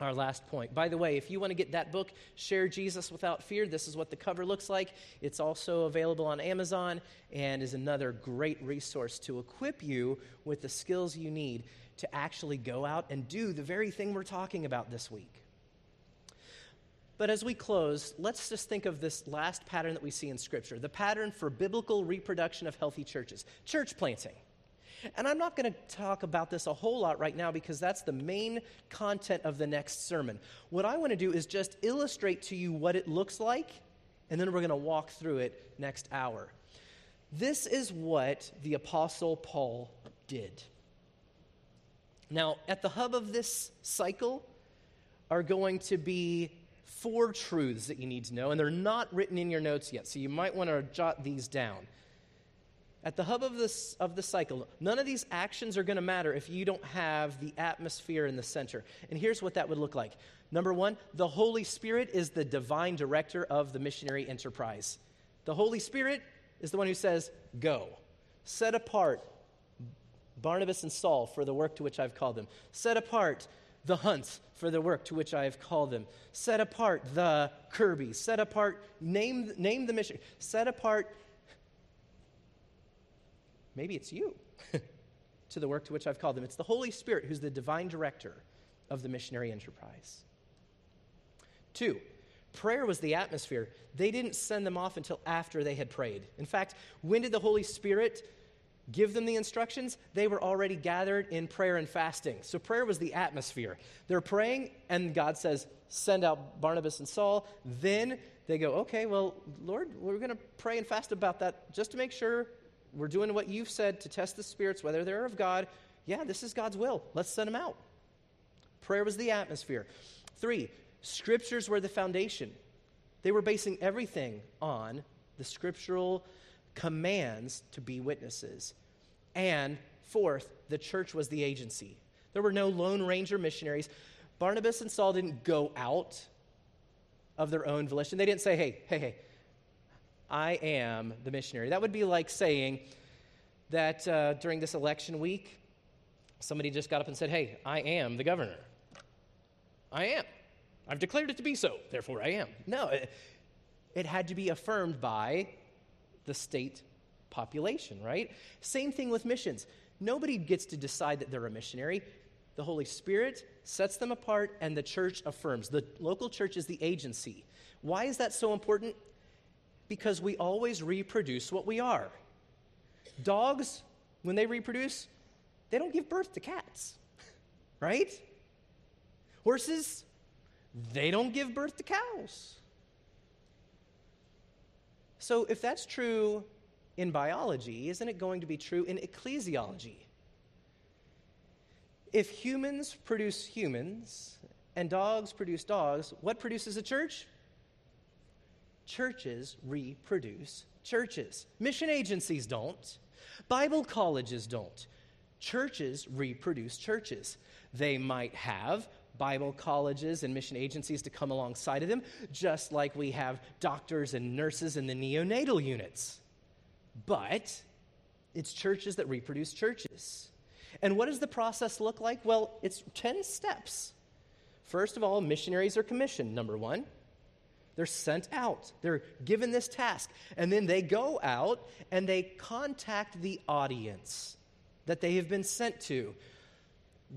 Speaker 1: our last point. By the way, if you want to get that book, Share Jesus Without Fear, this is what the cover looks like. It's also available on Amazon and is another great resource to equip you with the skills you need to actually go out and do the very thing we're talking about this week. But as we close, let's just think of this last pattern that we see in Scripture the pattern for biblical reproduction of healthy churches church planting. And I'm not going to talk about this a whole lot right now because that's the main content of the next sermon. What I want to do is just illustrate to you what it looks like, and then we're going to walk through it next hour. This is what the Apostle Paul did. Now, at the hub of this cycle are going to be four truths that you need to know, and they're not written in your notes yet, so you might want to jot these down. At the hub of, this, of the cycle, none of these actions are going to matter if you don't have the atmosphere in the center. And here's what that would look like. Number one, the Holy Spirit is the divine director of the missionary enterprise. The Holy Spirit is the one who says, Go. Set apart Barnabas and Saul for the work to which I've called them. Set apart the Hunts for the work to which I have called them. Set apart the Kirby. Set apart, name, name the mission. Set apart, maybe it's you, to the work to which I've called them. It's the Holy Spirit who's the divine director of the missionary enterprise. Two, prayer was the atmosphere. They didn't send them off until after they had prayed. In fact, when did the Holy Spirit give them the instructions, they were already gathered in prayer and fasting. So prayer was the atmosphere. They're praying, and God says, Send out Barnabas and Saul. Then they go, Okay, well, Lord, we're going to pray and fast about that just to make sure we're doing what you've said to test the spirits, whether they're of God. Yeah, this is God's will. Let's send them out. Prayer was the atmosphere. Three, scriptures were the foundation. They were basing everything on the scriptural commands to be witnesses. And fourth, the church was the agency. There were no Lone Ranger missionaries. Barnabas and Saul didn't go out of their own volition. They didn't say, hey, hey, hey, I am the missionary. That would be like saying that uh, during this election week, somebody just got up and said, hey, I am the governor. I am. I've declared it to be so, therefore I am. No, it, it had to be affirmed by the state population, right? Same thing with missions. Nobody gets to decide that they're a missionary. The Holy Spirit sets them apart, and the church affirms. The local church is the agency. Why is that so important? Because we always reproduce what we are. Dogs, when they reproduce, they don't give birth to cats, right? Horses, they don't give birth to cows. So, if that's true in biology, isn't it going to be true in ecclesiology? If humans produce humans and dogs produce dogs, what produces a church? Churches reproduce churches. Mission agencies don't. Bible colleges don't. Churches reproduce churches. They might have Bible colleges and mission agencies to come alongside of them, just like we have doctors and nurses in the neonatal units. But it's churches that reproduce churches. And what does the process look like? Well, it's 10 steps. First of all, missionaries are commissioned, number one. They're sent out, they're given this task, and then they go out and they contact the audience that they have been sent to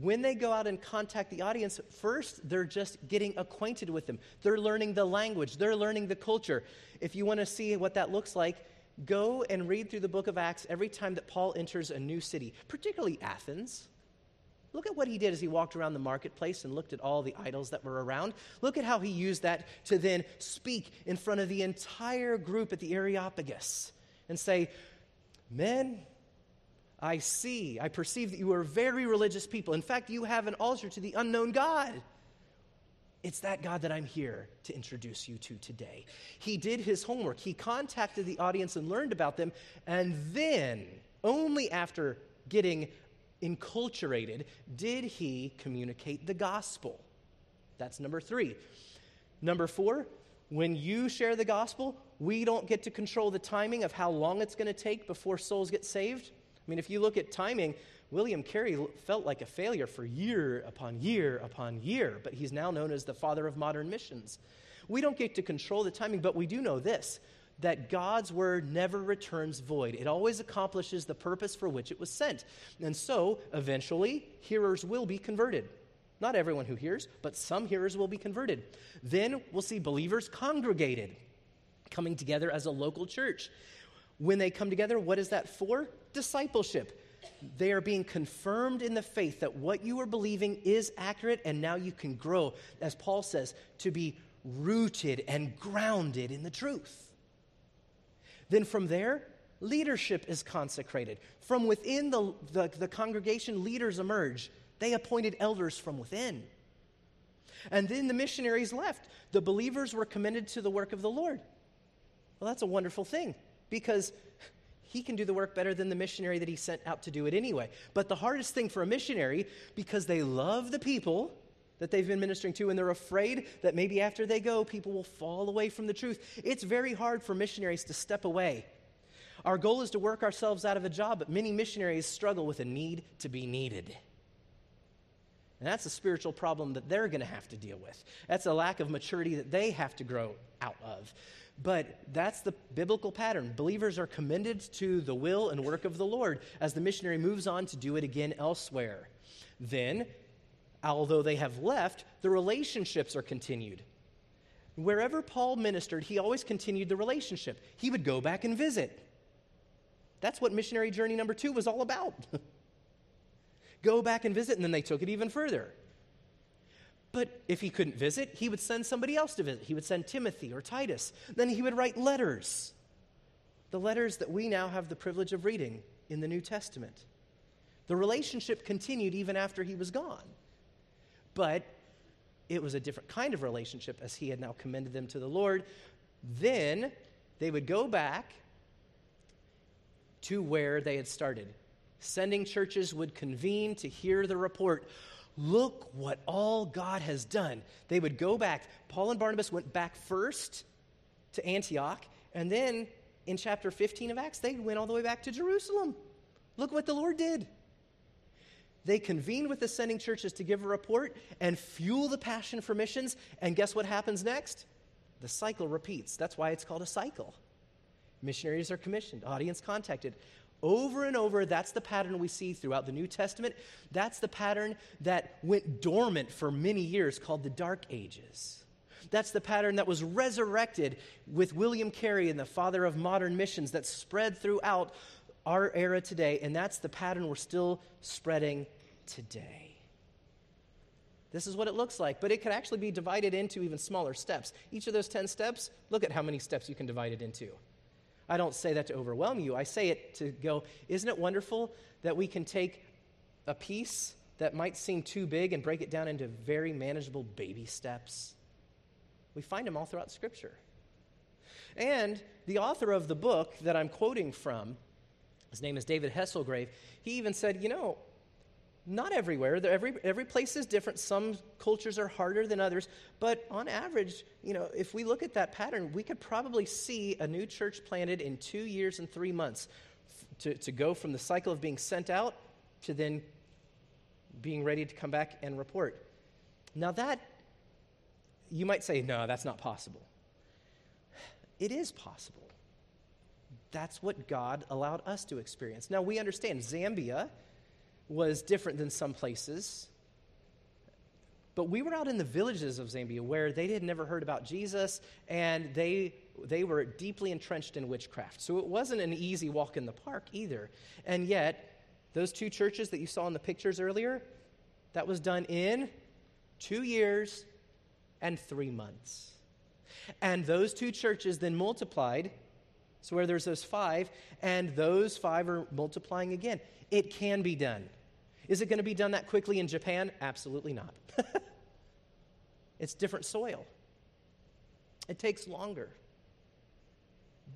Speaker 1: when they go out and contact the audience, first they're just getting acquainted with them. They're learning the language, they're learning the culture. If you want to see what that looks like, go and read through the book of Acts every time that Paul enters a new city, particularly Athens. Look at what he did as he walked around the marketplace and looked at all the idols that were around. Look at how he used that to then speak in front of the entire group at the Areopagus and say, Men, I see, I perceive that you are very religious people. In fact, you have an altar to the unknown God. It's that God that I'm here to introduce you to today. He did his homework. He contacted the audience and learned about them. And then, only after getting enculturated, did he communicate the gospel. That's number three. Number four, when you share the gospel, we don't get to control the timing of how long it's going to take before souls get saved. I mean, if you look at timing, William Carey felt like a failure for year upon year upon year, but he's now known as the father of modern missions. We don't get to control the timing, but we do know this that God's word never returns void. It always accomplishes the purpose for which it was sent. And so, eventually, hearers will be converted. Not everyone who hears, but some hearers will be converted. Then we'll see believers congregated, coming together as a local church. When they come together, what is that for? Discipleship. They are being confirmed in the faith that what you are believing is accurate, and now you can grow, as Paul says, to be rooted and grounded in the truth. Then from there, leadership is consecrated. From within the, the, the, congregation, leaders emerge. They appointed elders from within. And then the missionaries left. The believers were commended to the work of the Lord. Well, that's a wonderful thing because he can do the work better than the missionary that he sent out to do it anyway. But the hardest thing for a missionary, because they love the people that they've been ministering to and they're afraid that maybe after they go, people will fall away from the truth, it's very hard for missionaries to step away. Our goal is to work ourselves out of a job, but many missionaries struggle with a need to be needed. And that's a spiritual problem that they're going to have to deal with. That's a lack of maturity that they have to grow out of. But that's the biblical pattern. Believers are commended to the will and work of the Lord as the missionary moves on to do it again elsewhere. Then, although they have left, the relationships are continued. Wherever Paul ministered, he always continued the relationship. He would go back and visit. That's what missionary journey number two was all about. go back and visit, and then they took it even further. But if he couldn't visit, he would send somebody else to visit. He would send Timothy or Titus. Then he would write letters. The letters that we now have the privilege of reading in the New Testament. The relationship continued even after he was gone. But it was a different kind of relationship as he had now commended them to the Lord. Then they would go back to where they had started. Sending churches would convene to hear the report Look what all God has done. They would go back. Paul and Barnabas went back first to Antioch, and then in chapter 15 of Acts, they went all the way back to Jerusalem. Look what the Lord did. They convene with the sending churches to give a report and fuel the passion for missions. And guess what happens next? The cycle repeats. That's why it's called a cycle. Missionaries are commissioned, audience contacted. Over and over, that's the pattern we see throughout the New Testament. That's the pattern that went dormant for many years, called the Dark Ages. That's the pattern that was resurrected with William Carey and the father of modern missions that spread throughout our era today, and that's the pattern we're still spreading today. This is what it looks like, but it could actually be divided into even smaller steps. Each of those 10 steps, look at how many steps you can divide it into. I don't say that to overwhelm you. I say it to go, isn't it wonderful that we can take a piece that might seem too big and break it down into very manageable baby steps? We find them all throughout Scripture. And the author of the book that I'm quoting from, his name is David Hesselgrave, he even said, you know, not everywhere. Every, every place is different. Some cultures are harder than others. But on average, you know, if we look at that pattern, we could probably see a new church planted in two years and three months to, to go from the cycle of being sent out to then being ready to come back and report. Now, that, you might say, no, that's not possible. It is possible. That's what God allowed us to experience. Now, we understand Zambia was different than some places. But we were out in the villages of Zambia where they had never heard about Jesus and they, they were deeply entrenched in witchcraft. So it wasn't an easy walk in the park either. And yet, those two churches that you saw in the pictures earlier, that was done in two years and three months. And those two churches then multiplied. So where there's those five, and those five are multiplying again. It can be done. Is it going to be done that quickly in Japan? Absolutely not. it's different soil, it takes longer.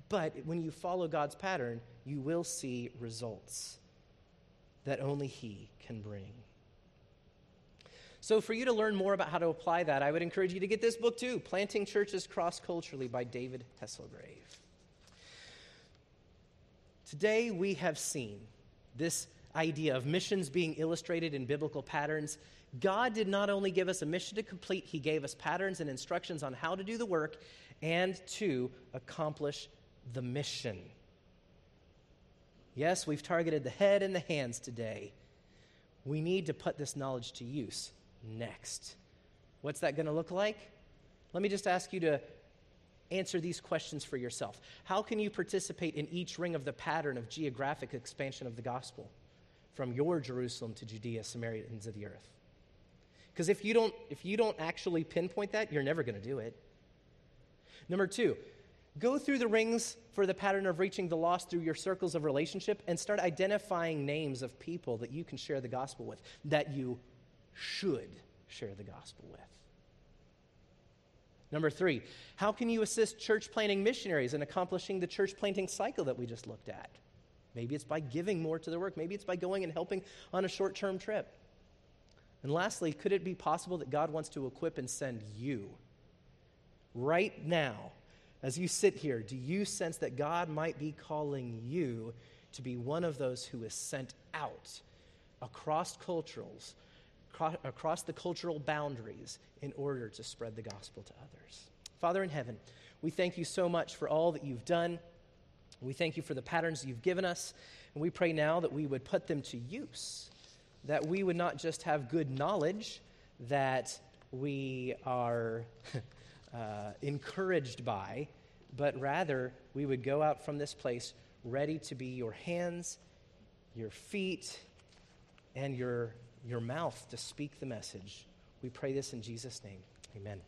Speaker 1: But when you follow God's pattern, you will see results that only He can bring. So, for you to learn more about how to apply that, I would encourage you to get this book too Planting Churches Cross Culturally by David Hesselgrave. Today, we have seen this idea of missions being illustrated in biblical patterns, God did not only give us a mission to complete, He gave us patterns and instructions on how to do the work and to accomplish the mission. Yes, we've targeted the head and the hands today. We need to put this knowledge to use next. What's that going to look like? Let me just ask you to answer these questions for yourself. How can you participate in each ring of the pattern of geographic expansion of the gospel? from your Jerusalem to Judea, Samaria, of the earth. Because if you don't if you don't actually pinpoint that, you're never going to do it. Number two, go through the rings for the pattern of reaching the lost through your circles of relationship and start identifying names of people that you can share the gospel with, that you should share the gospel with. Number three, how can you assist church planting missionaries in accomplishing the church planting cycle that we just looked at? Maybe it's by giving more to the work. Maybe it's by going and helping on a short term trip. And lastly, could it be possible that God wants to equip and send you right now? As you sit here, do you sense that God might be calling you to be one of those who is sent out across culturals, across the cultural boundaries in order to spread the gospel to others? Father in heaven, we thank you so much for all that you've done. We thank you for the patterns you've given us, and we pray now that we would put them to use that we would not just have good knowledge, that we are uh, encouraged by, but rather we would go out from this place ready to be your hands, your feet, and your, your mouth to speak the message. We pray this in Jesus' name. Amen.